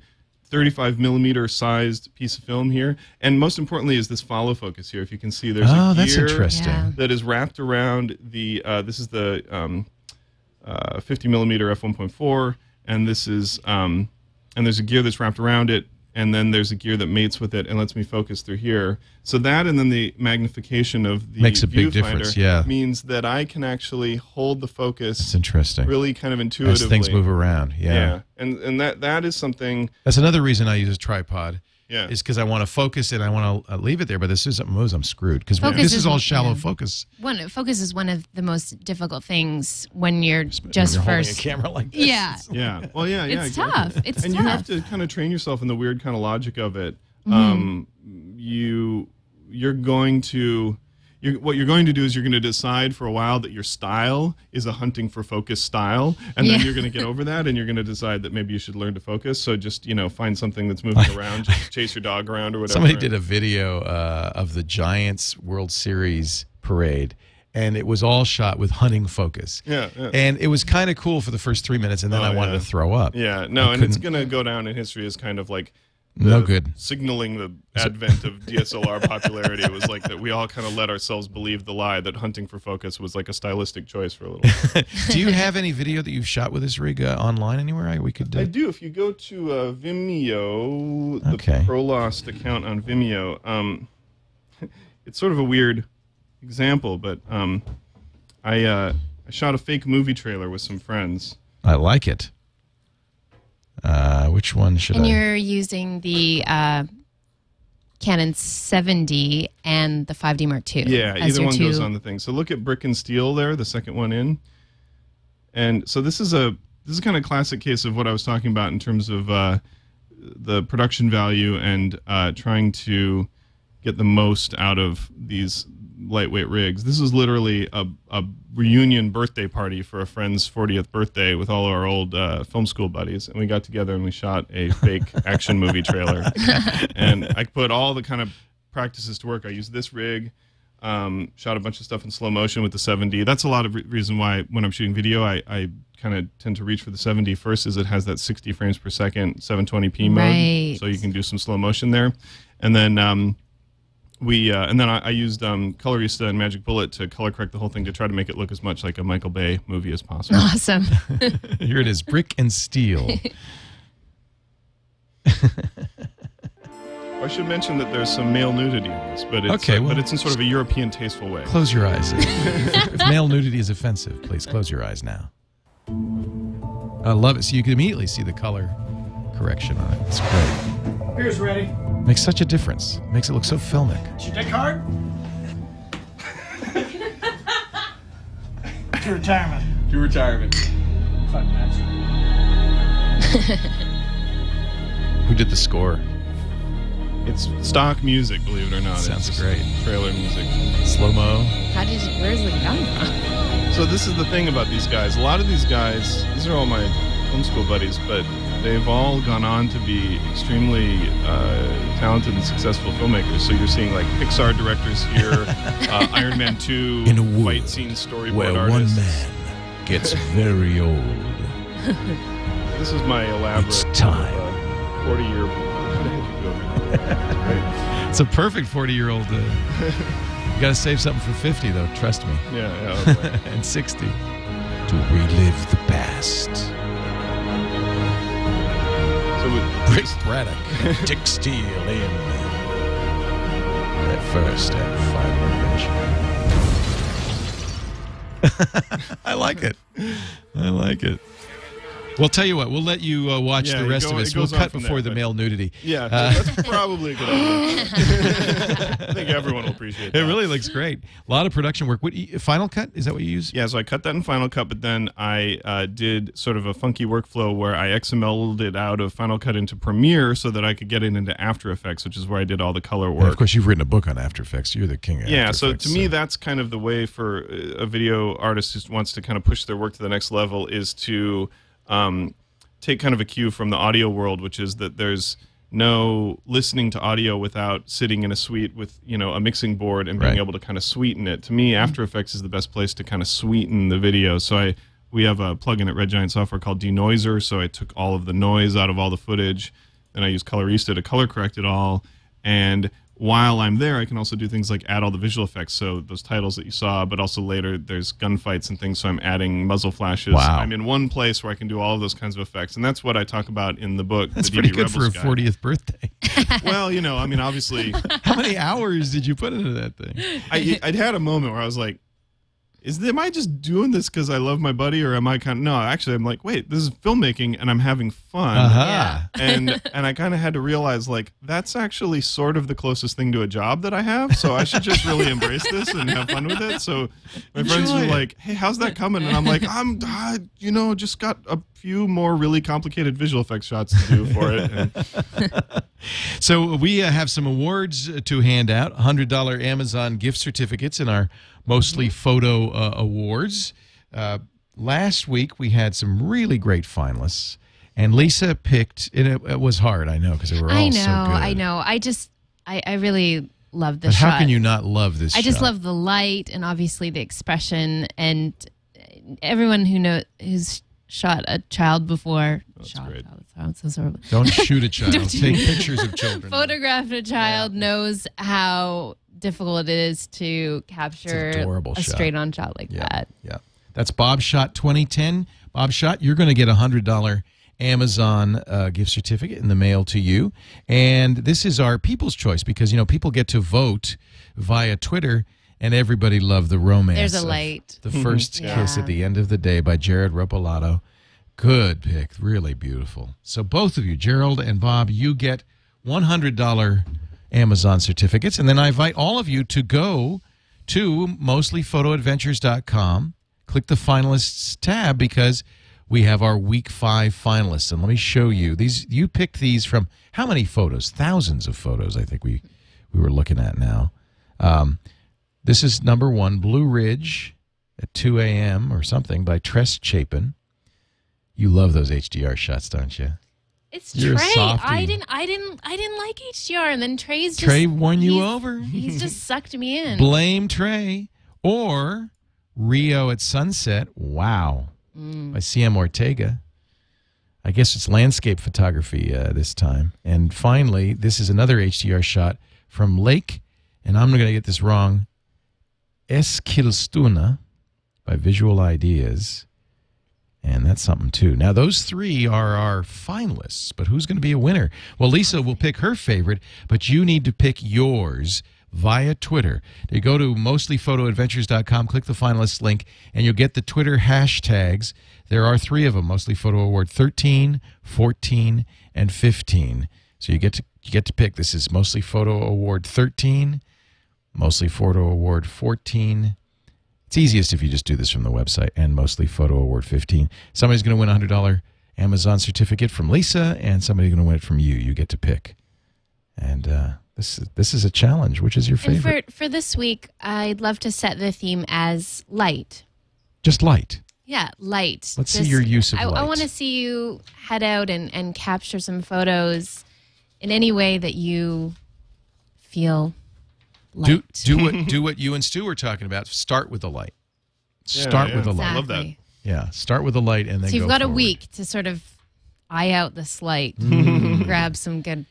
35 millimeter sized piece of film here. And most importantly, is this follow focus here. If you can see, there's Oh, a that's gear interesting. Yeah. that is wrapped around the. Uh, this is the um, uh, 50 millimeter f1.4, and this is um, and there's a gear that's wrapped around it, and then there's a gear that mates with it and lets me focus through here. So that, and then the magnification of the Makes a big viewfinder difference, yeah. means that I can actually hold the focus It's interesting. really kind of intuitively. As things move around. Yeah. Yeah, and and that that is something. That's another reason I use a tripod. Yeah. Is because I want to focus it. I want to uh, leave it there, but this is something moves. I'm screwed because Focus this is is- all shallow yeah. focus. One focus is one of the most difficult things when you're When just you're holding first. a camera like this. Yeah. Yeah. Well, yeah, yeah. It's exactly. tough. It's and tough. you have to kind of train yourself in the weird kind of logic of it. Mm-hmm. Um, you you're going to. You're, what you're going to do is you're going to decide for a while that your style is a hunting for focus style, and then you're going to get over that, and you're going to decide that maybe you should learn to focus. So just you know find something that's moving (laughs) around, just chase your dog around or whatever. Somebody did a video uh, of the Giants World Series parade, and it was all shot with hunting focus. Yeah, yeah. And it was kind of cool for the first three minutes, and then Oh, I wanted yeah. to throw up. Yeah, no, I and it's couldn't- going to go down in history as kind of like No good. signaling the advent of DSLR popularity. It was like that we all kind of let ourselves believe the lie that hunting for focus was like a stylistic choice for a little. (laughs) Do you have any video that you've shot with this rig uh, online anywhere? I, we could. Uh, I do. If you go to uh, Vimeo, the Okay. Prolost account on Vimeo, um, (laughs) it's sort of a weird example, but um, I uh, I shot a fake movie trailer with some friends. I like it. Uh, which one should And I? you're using the uh, Canon 7D and the 5D Mark II. Yeah, either your one goes on the thing. So look at Brick and Steel there, the second one in. And so this is a this is kind of classic case of what I was talking about in terms of uh, the production value and uh, trying to get the most out of these lightweight rigs. This is literally a, a reunion birthday party for a friend's 40th birthday with all our old uh, film school buddies, and we got together and we shot a fake (laughs) action movie trailer. (laughs) and I put all the kind of practices to work. I used this rig, um, shot a bunch of stuff in slow motion with the 7D. That's a lot of re- reason why when I'm shooting video, I, I kind of tend to reach for the 7D first, is it has that 60 frames per second 720p mode, Right. so you can do some slow motion there, and then. Um, we uh, and then I, I used um, Colorista and Magic Bullet to color correct the whole thing to try to make it look as much like a Michael Bay movie as possible. Awesome. (laughs) Here it is, brick and steel. (laughs) I should mention that there's some male nudity in this, but it's Okay, uh, well- but it's in sort of a European tasteful way. close your eyes. (laughs) if male nudity is offensive, please close your eyes now. I love it. So you can immediately see the color correction on it. It's great. Here's ready. Makes such a difference. Makes it look so filmic. Is your dick hard? to retirement. To retirement. Fuck that. Who did the score? It's stock music, believe it or not. Sounds it's great. Trailer music. Slow mo. How did you, where's the gun from? So this is the thing about these guys. A lot of these guys, these are all my homeschool buddies, but they've all gone on to be extremely uh, talented and successful filmmakers. So you're seeing like Pixar directors here, (laughs) uh, Iron Man 2 In a wood fight scene storyboard artists. One man gets very old. (laughs) This is my elaborate It's time. uh, 40 year. right. (laughs) It's a perfect 40 year old. Uh, you got to save something for 50, though. Trust me. Yeah, yeah. boy. and 60. To relive the past. So with, Rick Braddock Dick Steele in at first and final adventure. (laughs) I like it. I like it. Well, tell you what, we'll let you uh, watch Yeah, the rest go- of us. We'll cut before there, the male nudity. yeah, Uh, that's probably a good idea. (laughs) I think everyone will appreciate It that. really looks great. A lot of production work. What Final Cut? Is that what you use? Yeah, so I cut that in Final Cut, but then I uh, did sort of a funky workflow where I XML'd it out of Final Cut into Premiere so that I could get it into After Effects, which is where I did all the color And work. of course, you've written a book on After Effects. You're the king of yeah, After so Effects, to me, that's kind of the way for uh, a video artist who wants to kind of push their work to the next level is to um, take kind of a cue from the audio world, which is that there's no listening to audio without sitting in a suite with you know a mixing board and being Right. able to kind of sweeten it. To me, After Effects is the best place to kind of sweeten the video. So I we have a plugin at Red Giant Software called Denoiser. So I took all of the noise out of all the footage, and I use Colorista to color correct it all. And while I'm there, I can also do things like add all the visual effects. So those titles that you saw, but also later there's gunfights and things. So I'm adding muzzle flashes. Wow. I'm in one place where I can do all of those kinds of effects, and that's what I talk about in the book. That's the pretty DV good for a Rebels Guide. 40th birthday. (laughs) Well, you know, I mean, obviously, (laughs) How many hours did you put into that thing? I, I'd had a moment where I was like, "Is am I just doing this because I love my buddy, or am I kind of no?" Actually, I'm like, "Wait, this is filmmaking, and I'm having fun." Uh-huh. Aha. and and I kind of had to realize like that's actually sort of the closest thing to a job that I have. So I should just really embrace this and have fun with it. So my friends Enjoy were it. like, "Hey, how's that coming?" And I'm like, "I'm, I, you know, just got a few more really complicated visual effects shots to do for it." (laughs) So we uh, have some awards uh, to hand out: hundred dollar Amazon gift certificates in our mostly photo uh, awards. Uh, last week we had some really great finalists, and Lisa picked. And it, it was hard, I know, because they were all I know, so good. I know. I just, I, I really love this. But shot. how can you not love this? I just shot? love the light and obviously the expression and everyone who know who's shot a child before. shot great. Child, sounds so sorry. Don't shoot a child. (laughs) Don't Take pictures of children. Photographed a child knows how difficult it is to capture a straight on shot like Yeah, that. yeah. That's Bob Shot 2010. Bob Shot, you're going to get a hundred dollar Amazon uh, gift certificate in the mail to you, and this is our people's choice because you know people get to vote via Twitter, and everybody loved the romance. There's a light. The first (laughs) kiss at the end of the day by Jared Ropolato. Good pick, really beautiful. So both of you, Gerald and Bob, you get one hundred dollar Amazon certificates, and then I invite all of you to go to mostlyphotoadventures.com. Click the finalists tab because we have our week five finalists, and let me show you these. You picked these from how many photos? Thousands of photos. I think we we were looking at now. Um, this is number one, Blue Ridge at 2 a.m. or something by Tress Chapin. You love those HDR shots, don't you? It's You're Trey. I didn't I didn't I didn't like HDR and then Trey's just Trey won you he's- over. He's just (laughs) sucked me in. Blame Trey or Rio at Sunset. Wow. Mm. By CM Ortega. I guess it's landscape photography uh, this time. And finally, this is another HDR shot from Lake, and I'm going to get this wrong, Eskilstuna by Visual Ideas. And that's something too. Now, those three are our finalists, but who's going to be a winner? Well, Lisa will pick her favorite, but you need to pick yours via Twitter. You go to mostlyphotoadventures.com, click the finalists link, and you'll get the Twitter hashtags. There are three of them Mostly Photo Award 13, 14, and 15. So you get to you get to pick. This is Mostly Photo Award 13, Mostly Photo Award 14, it's easiest if you just do this from the website and mostly Photo Award 15. Somebody's going to win a $100 Amazon certificate from Lisa, and somebody's going to win it from you. You get to pick. And uh, this, is, this is a challenge. Which is your And favorite? for for this week, I'd love to set the theme as light. just light. Yeah, light. Let's see your use of I, I want to see you head out and, and capture some photos in any way that you feel light. do, what, (laughs) do what you and Stu were talking about. Start with the light. Start yeah. with the light. I love that. Yeah, start with the light and then So you've go got a week to sort of eye out this light, Mm. grab some good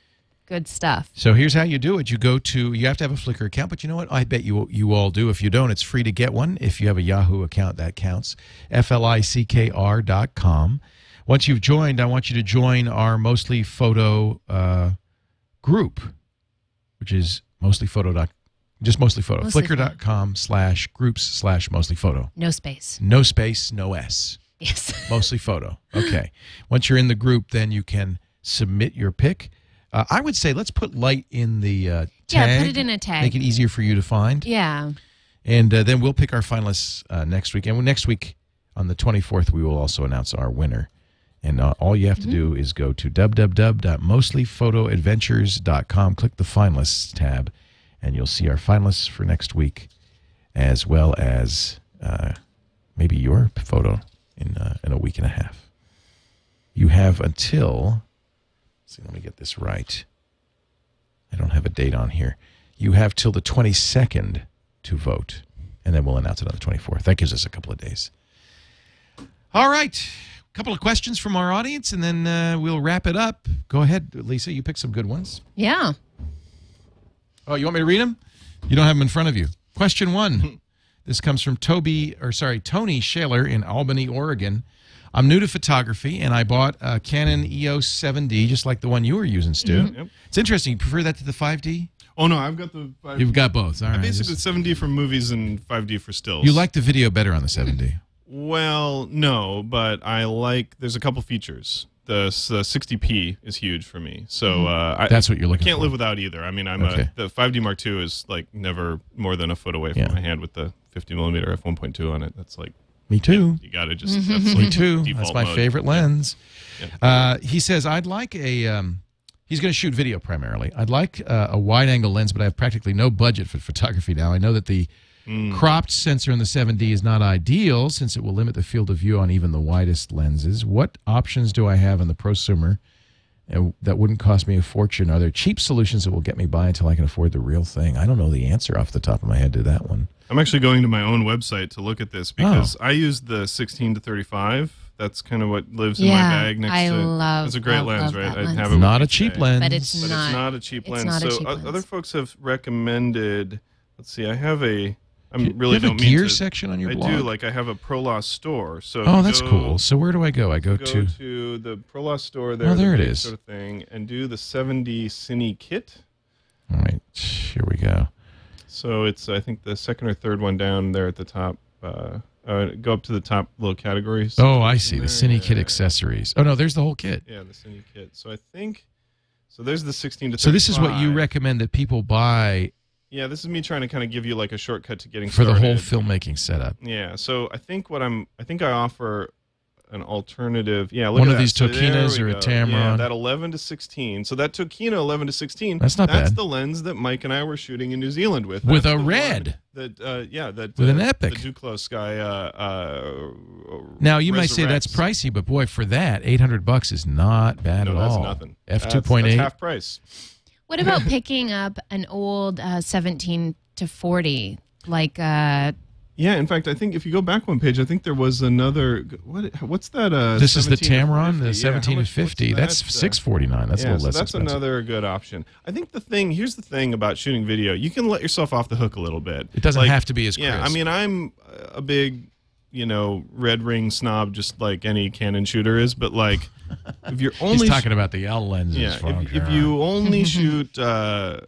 good stuff. So here's how you do it. You go to you have to have a Flickr account, but you know what? I bet you you all do. If you don't, it's free to get one. If you have a Yahoo account, that counts. F L I C K R dot com. Once you've joined, I want you to join our mostly photo uh, group, which is mostly photo dot just mostly photo. Mostly Flickr.com slash groups slash mostly photo. No space. No space, no S Yes. (laughs) mostly photo. Okay. Once you're in the group, then you can submit your pick. Uh, I would say let's put light in the uh, Yeah, put it in a tag. Make it easier for you to find, yeah. and uh, then we'll pick our finalists uh, next week. And next week, on the 24th, we will also announce our winner. And uh, all you have to do is go to www.mostlyphotoadventures.com, click the finalists tab, and you'll see our finalists for next week, as well as uh, maybe your photo in uh, in a week and a half. You have until. see, let me get this right. I don't have a date on here. You have till the 22nd to vote, and then we'll announce it on the 24th. That gives us a couple of days. All right. Couple of questions from our audience, and then uh, we'll wrap it up. Go ahead, Lisa. You pick some good ones. Yeah. Oh, you want me to read them? You don't have them in front of you. Question one. Hmm. this comes from Toby, or sorry, Tony Shaler in Albany, Oregon. I'm new to photography, and I bought a Canon EOS 7D, just like the one you were using, Stu. Mm-hmm. Yep. It's interesting. You prefer that to the 5D? Oh no, I've got the. 5D. You've got both. All right. basically Just- 7D for movies and 5D for stills. you like the video better on the 7D. Well, no, but I like. There's a couple features. The, the 60p is huge for me, so uh, I, That's what you're looking I can't for. live without either. I mean, I'm Okay. a, the 5D Mark II is like never more than a foot away from Yeah. my hand with the 50 millimeter f 1.2 on it. That's like Me too. you got to just. That's Me like too. That's my mode. favorite lens. Yeah. Uh, he says, I'd like a. Um, he's going to shoot video primarily. I'd like uh, a wide angle lens, but I have practically no budget for photography now. I know that the Hmm. cropped sensor in the 7D is not ideal since it will limit the field of view on even the widest lenses. What options do I have in the prosumer uh, that wouldn't cost me a fortune? Are there cheap solutions that will get me by until I can afford the real thing? I don't know the answer off the top of my head to that one. I'm actually going to my own website to look at this Oh. because I use the 16 to 35. That's kind of what lives in my bag next I to. love- It's a great love, lens, love right? that I lens. have it Not a cheap today. lens. But it's But not. it's not a cheap it's lens. not a so cheap o- lens. other folks have recommended. Let's see. I have a. I Do you really have a don't mean gear to- section on your I blog? do. Like I have a ProLost store. So Oh, that's go- cool. So where do I go? I go, Go to. to, the ProLost store there. Oh, there it big is. Sort of thing, and do the 7D Cine kit. All right, here we go. So it's I think the second or third one down there at the top. Uh, uh, go up to the top little categories. Oh, I see. The Cine Kit yeah. accessories. Oh no, there's the whole kit. Yeah, the Cine kit. So I think. So there's the 16 to. So this is what you recommend that people buy Yeah, this is me trying to kind of give you like a shortcut to getting for the whole filmmaking setup. Yeah, so I think what I'm, I think I offer an alternative. Yeah, look One of that. these Tokinas or a go. Yeah, Tamron. that 11 to 16. So that Tokina 11 to 16. That's not That's bad. the lens that Mike and I were shooting in New Zealand with. With a red. That uh, yeah, that With uh, an Epic. The Duclos guy. Uh, uh, Now you might say that's pricey, but boy, for that, eight hundred bucks is not bad No, at that's all. nothing. F That's- two point that's half price. What about picking up an old uh, 17 to 40? Like, uh, Yeah, in fact, I think if you go back one page, I think there was another. What? What's that? Uh, This is the Tamron, 50? the Yeah, seventeen how to much- what's fifty. That's that, uh, six forty nine. That's a little so less that's expensive. another good option. I think the thing here's the thing about shooting video, you can let yourself off the hook a little bit. It doesn't Like, have to be as Yeah, I mean, I'm a big, you know, red ring snob, just like any Canon shooter is. But like, if you're only He's talking about the L lenses. yeah, if, if you only (laughs) shoot uh,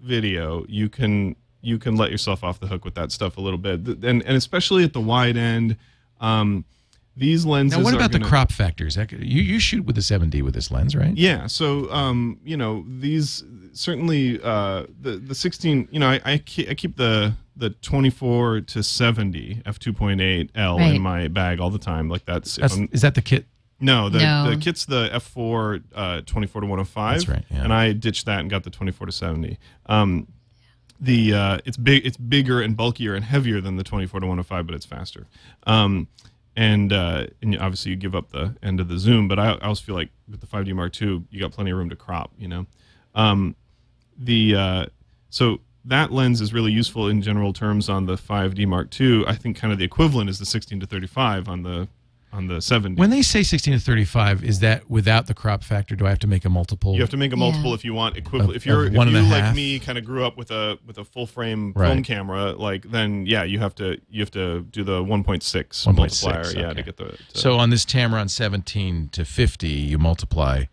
video, you can you can let yourself off the hook with that stuff a little bit, and and especially at the wide end. Um, these lenses. now, what about the gonna- crop factors? You you shoot with the seven D with this lens, right? Yeah, so um, you know these certainly uh, the the 16. You know, I I keep, I keep the the 24 to 70 f 2.8 L Right. in my bag all the time. Like that's, if That's, I'm- is that the kit? No the No. the kit's the f4 uh, 24 to 105. That's right, yeah. And I ditched that and got the 24 to 70. Um, the uh, it's big it's bigger and bulkier and heavier than the 24 to 105 but it's faster um, and uh, and obviously you give up the end of the zoom but I, I also feel like with the 5d mark ii you got plenty of room to crop you know um, the uh, so that lens is really useful in general terms on the 5d mark ii i think kind of the equivalent is the 16 to 35 on the on the 7D When they say sixteen to thirty five, is that without the crop factor? Do I have to make a multiple? You have to make a multiple Yeah. if you want equivalent. Of- if you're of if one you and a like half? me, kind of grew up with a with a full frame Right. film camera, like then yeah, you have to you have to do the 1.6 1.6, multiplier, yeah, okay. to get the. To, So on this Tamron 17 to 50, you multiply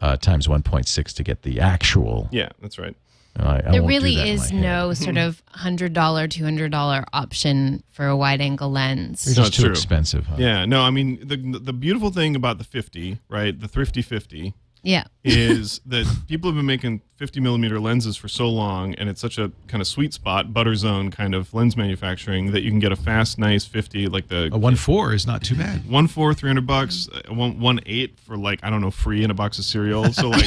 uh, times 1.6 to get the actual. yeah, that's right. I, I there really is no sort of $100, $200 option for a wide angle lens. It's No, just too true. expensive. Huh? Yeah, no, I mean the the beautiful thing about the 50, right, the thrifty 50, Yeah. is that people have been making 50 millimeter lenses for so long, and it's such a kind of sweet spot, butter zone kind of lens manufacturing that you can get a fast, nice 50 like the A one four is not too bad. one four three hundred bucks uh, one one eight for like i don't know free in a box of cereal so like (laughs)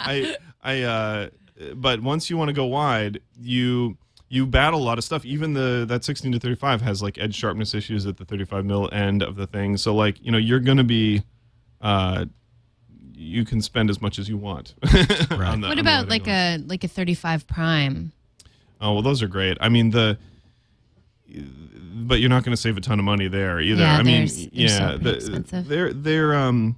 i i uh but once you want to go wide you you battle a lot of stuff even the that 16 to 35 has like edge sharpness issues at the 35 mil end of the thing so like you know you're gonna be uh you can spend as much as you want. (laughs) on the- What on the about like lens. a like a 35 prime? Oh well, those are great. I mean the, but you're not going to save a ton of money there either. Yeah, I mean, they're s- they're yeah, so the- expensive. they're they're um,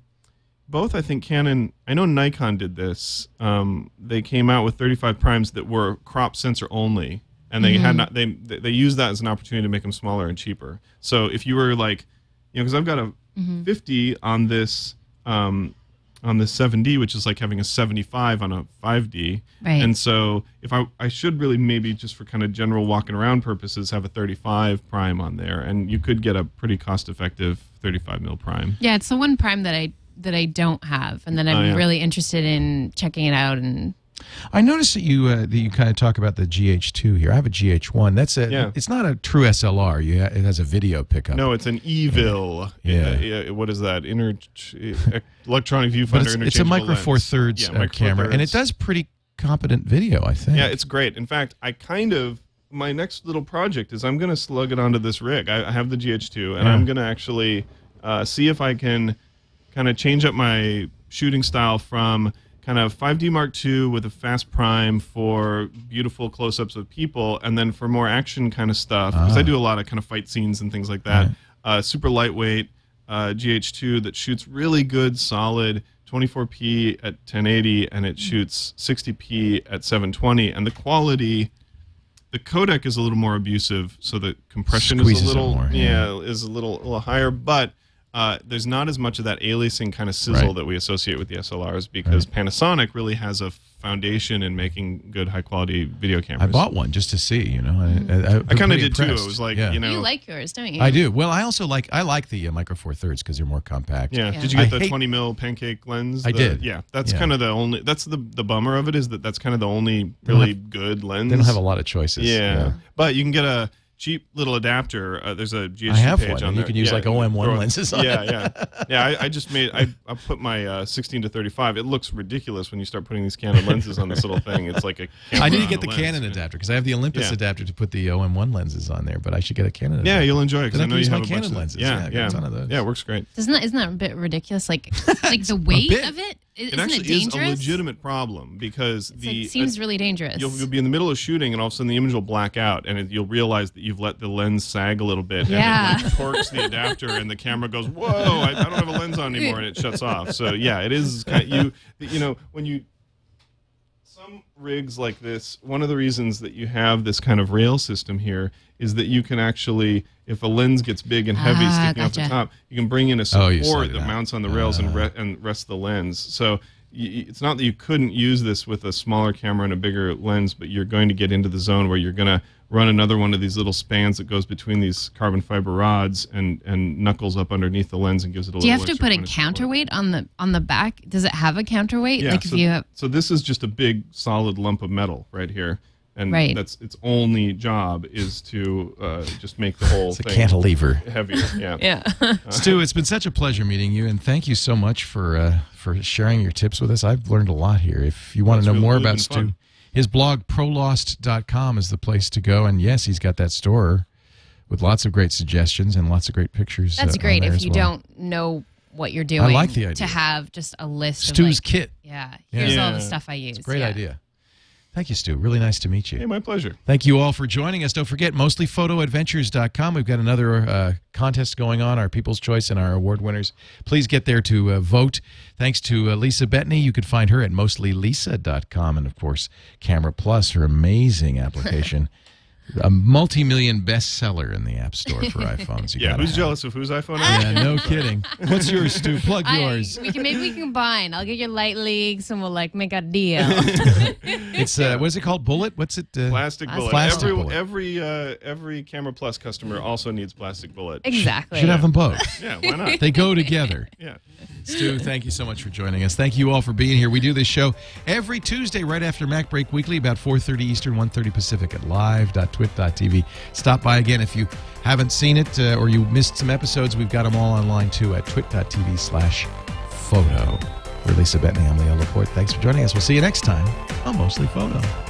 both I think Canon. I know Nikon did this. Um, they came out with 35 primes that were crop sensor only, and they Mm-hmm. had not they they they used that as an opportunity to make them smaller and cheaper. So if you were like, you know, because I've got a Mm-hmm. 50 on this. Um, on the 7D, which is like having a 75 on a 5D. Right. And so if I I should really maybe just for kind of general walking around purposes have a 35 prime on there and you could get a pretty cost effective 35 mil prime. Yeah, it's the one prime that I that I don't have, and then I'm Oh, yeah. really interested in checking it out. And I noticed that you uh, that you kind of talk about the GH2 here. I have a GH1. That's a. Yeah. It's not a true SLR. You it has a video pickup. No, it's an evil. Yeah. Yeah, what is that? Inter electronic viewfinder it's, it's a micro four thirds Yeah, uh, micro camera, and it does pretty competent video. I think. Yeah, it's great. In fact, I kind of my next little project is I'm going to slug it onto this rig. I, I have the GH2, and Yeah. I'm going to actually uh, see if I can kind of change up my shooting style from kind of 5D Mark II with a fast prime for beautiful close-ups of people, and then for more action kind of stuff because I do a lot of kind of fight scenes and things like that. Uh, super lightweight uh, GH2 that shoots really good, solid 24p at 1080, and it shoots 60p at 720, and the quality. The codec is a little more abusive, so the compression Squeezes is a little more, yeah. yeah, is a little, a little higher, but uh, there's not as much of that aliasing kind of sizzle Right. that we associate with the SLRs because Panasonic really has a foundation in making good, high quality video cameras. I bought one just to see. You know, I, I, I kind of did too. It was like yeah. you know, you like yours, don't you? I do. Well, I also like I like the uh, micro four thirds because they're more compact. Yeah. Yeah. Did you I get the hate- 20 mil pancake lens? I The- did. Yeah. That's Yeah. kind of the only. That's the the bummer of it is that that's kind of the only really good lens. They don't have a lot of choices. Yeah. But you can get a cheap little adapter. Uh, there's a GH2 I have page one, on and you there. can use, Yeah, like, OM1 throw lenses on Yeah, yeah, (laughs) yeah. I, I just made. I, I put my uh, 16 to 35. It looks ridiculous when you start putting these Canon lenses on this little thing. It's like a. (laughs) I need to get the a Canon adapter because I have the Olympus Yeah. adapter to put the OM1 lenses on there, but I should get a Canon. Yeah, adapter. you'll enjoy it because I I can know you have my a bunch Canon of- lenses. Yeah, Yeah, a yeah, ton of those. yeah. It works great. Isn't that isn't that a bit ridiculous? Like like (laughs) the weight of it. It Isn't actually it is a legitimate problem because It's the like, seems really dangerous. You'll, you'll be in the middle of shooting, and all of a sudden the image will black out, and it, you'll realize that you've let the lens sag a little bit, Yeah. and it like, torques the adapter, and the camera goes, "Whoa! I, I don't have a lens on anymore," and it shuts off. So yeah, it is kind of, you you know when you some rigs like this, one of the reasons that you have this kind of rail system here is that you can actually, if a lens gets big and heavy Ah, sticking off the top, you can bring in a Oh, support slide it that. mounts on the rails and, re- and rests the lens. So y- y- it's not that you couldn't use this with a smaller camera and a bigger lens, but you're going to get into the zone where you're going to run another one of these little spans that goes between these carbon fiber rods and, and knuckles up underneath the lens and gives it a Do you little have to put a point of support. counterweight on the on the back? Does it have a counterweight? Yeah, like so, if you have so this is just a big solid lump of metal right here, and Right. that's its only job is to uh, just make the whole It's a thing cantilever. heavier. Yeah. (laughs) yeah. Stu, it's been such a pleasure meeting you, and thank you so much for uh, for sharing your tips with us. I've learned a lot here. If you want That's to know really- more really about Stu, fun. His blog prolost.com is the place to go. And yes, he's got that store with lots of great suggestions and lots of great pictures. That's uh, great if you well. don't know what you're doing. I like the idea. to have just a list. Stu's of like, kit. Yeah. Here's all the stuff I use. Great yeah. idea. Thank you, Stu. Really nice to meet you. Hey, my pleasure. Thank you all for joining us. Don't forget, mostlyphotoadventures.com. We've got another uh, contest going on, our People's Choice and our award winners. Please get there to uh, vote. Thanks to uh, Lisa Bettany. You can find her at mostlylisa.com. And, of course, Camera Plus, her amazing application. (laughs) a multi million bestseller in the App Store for (laughs) iPhones. You Yeah, who's have jealous of whose iPhone? I Yeah, no kidding. What's yours, Stu? (laughs) Plug I- yours. we can maybe we can combine. I'll get your light leaks and we'll like make a deal. (laughs) It's, uh, what is it called? Bullet? What's it? Uh, Plastic bullet. Plastic every bullet. every uh, every Camera Plus customer also needs plastic bullet. exactly. Should have them both. Yeah, why not? They go together. yeah. Stu, thank you so much for joining us. Thank you all for being here. We do this show every Tuesday right after MacBreak Weekly, about 4.30 Eastern, 1.30 Pacific at live.twit.tv. Stop by again if you haven't seen it uh, or you missed some episodes. We've got them all online too at twit.tv slash photo. For Lisa Bettany, I'm Leo Laporte. Thanks for joining us. We'll see you next time on Mostly Photo.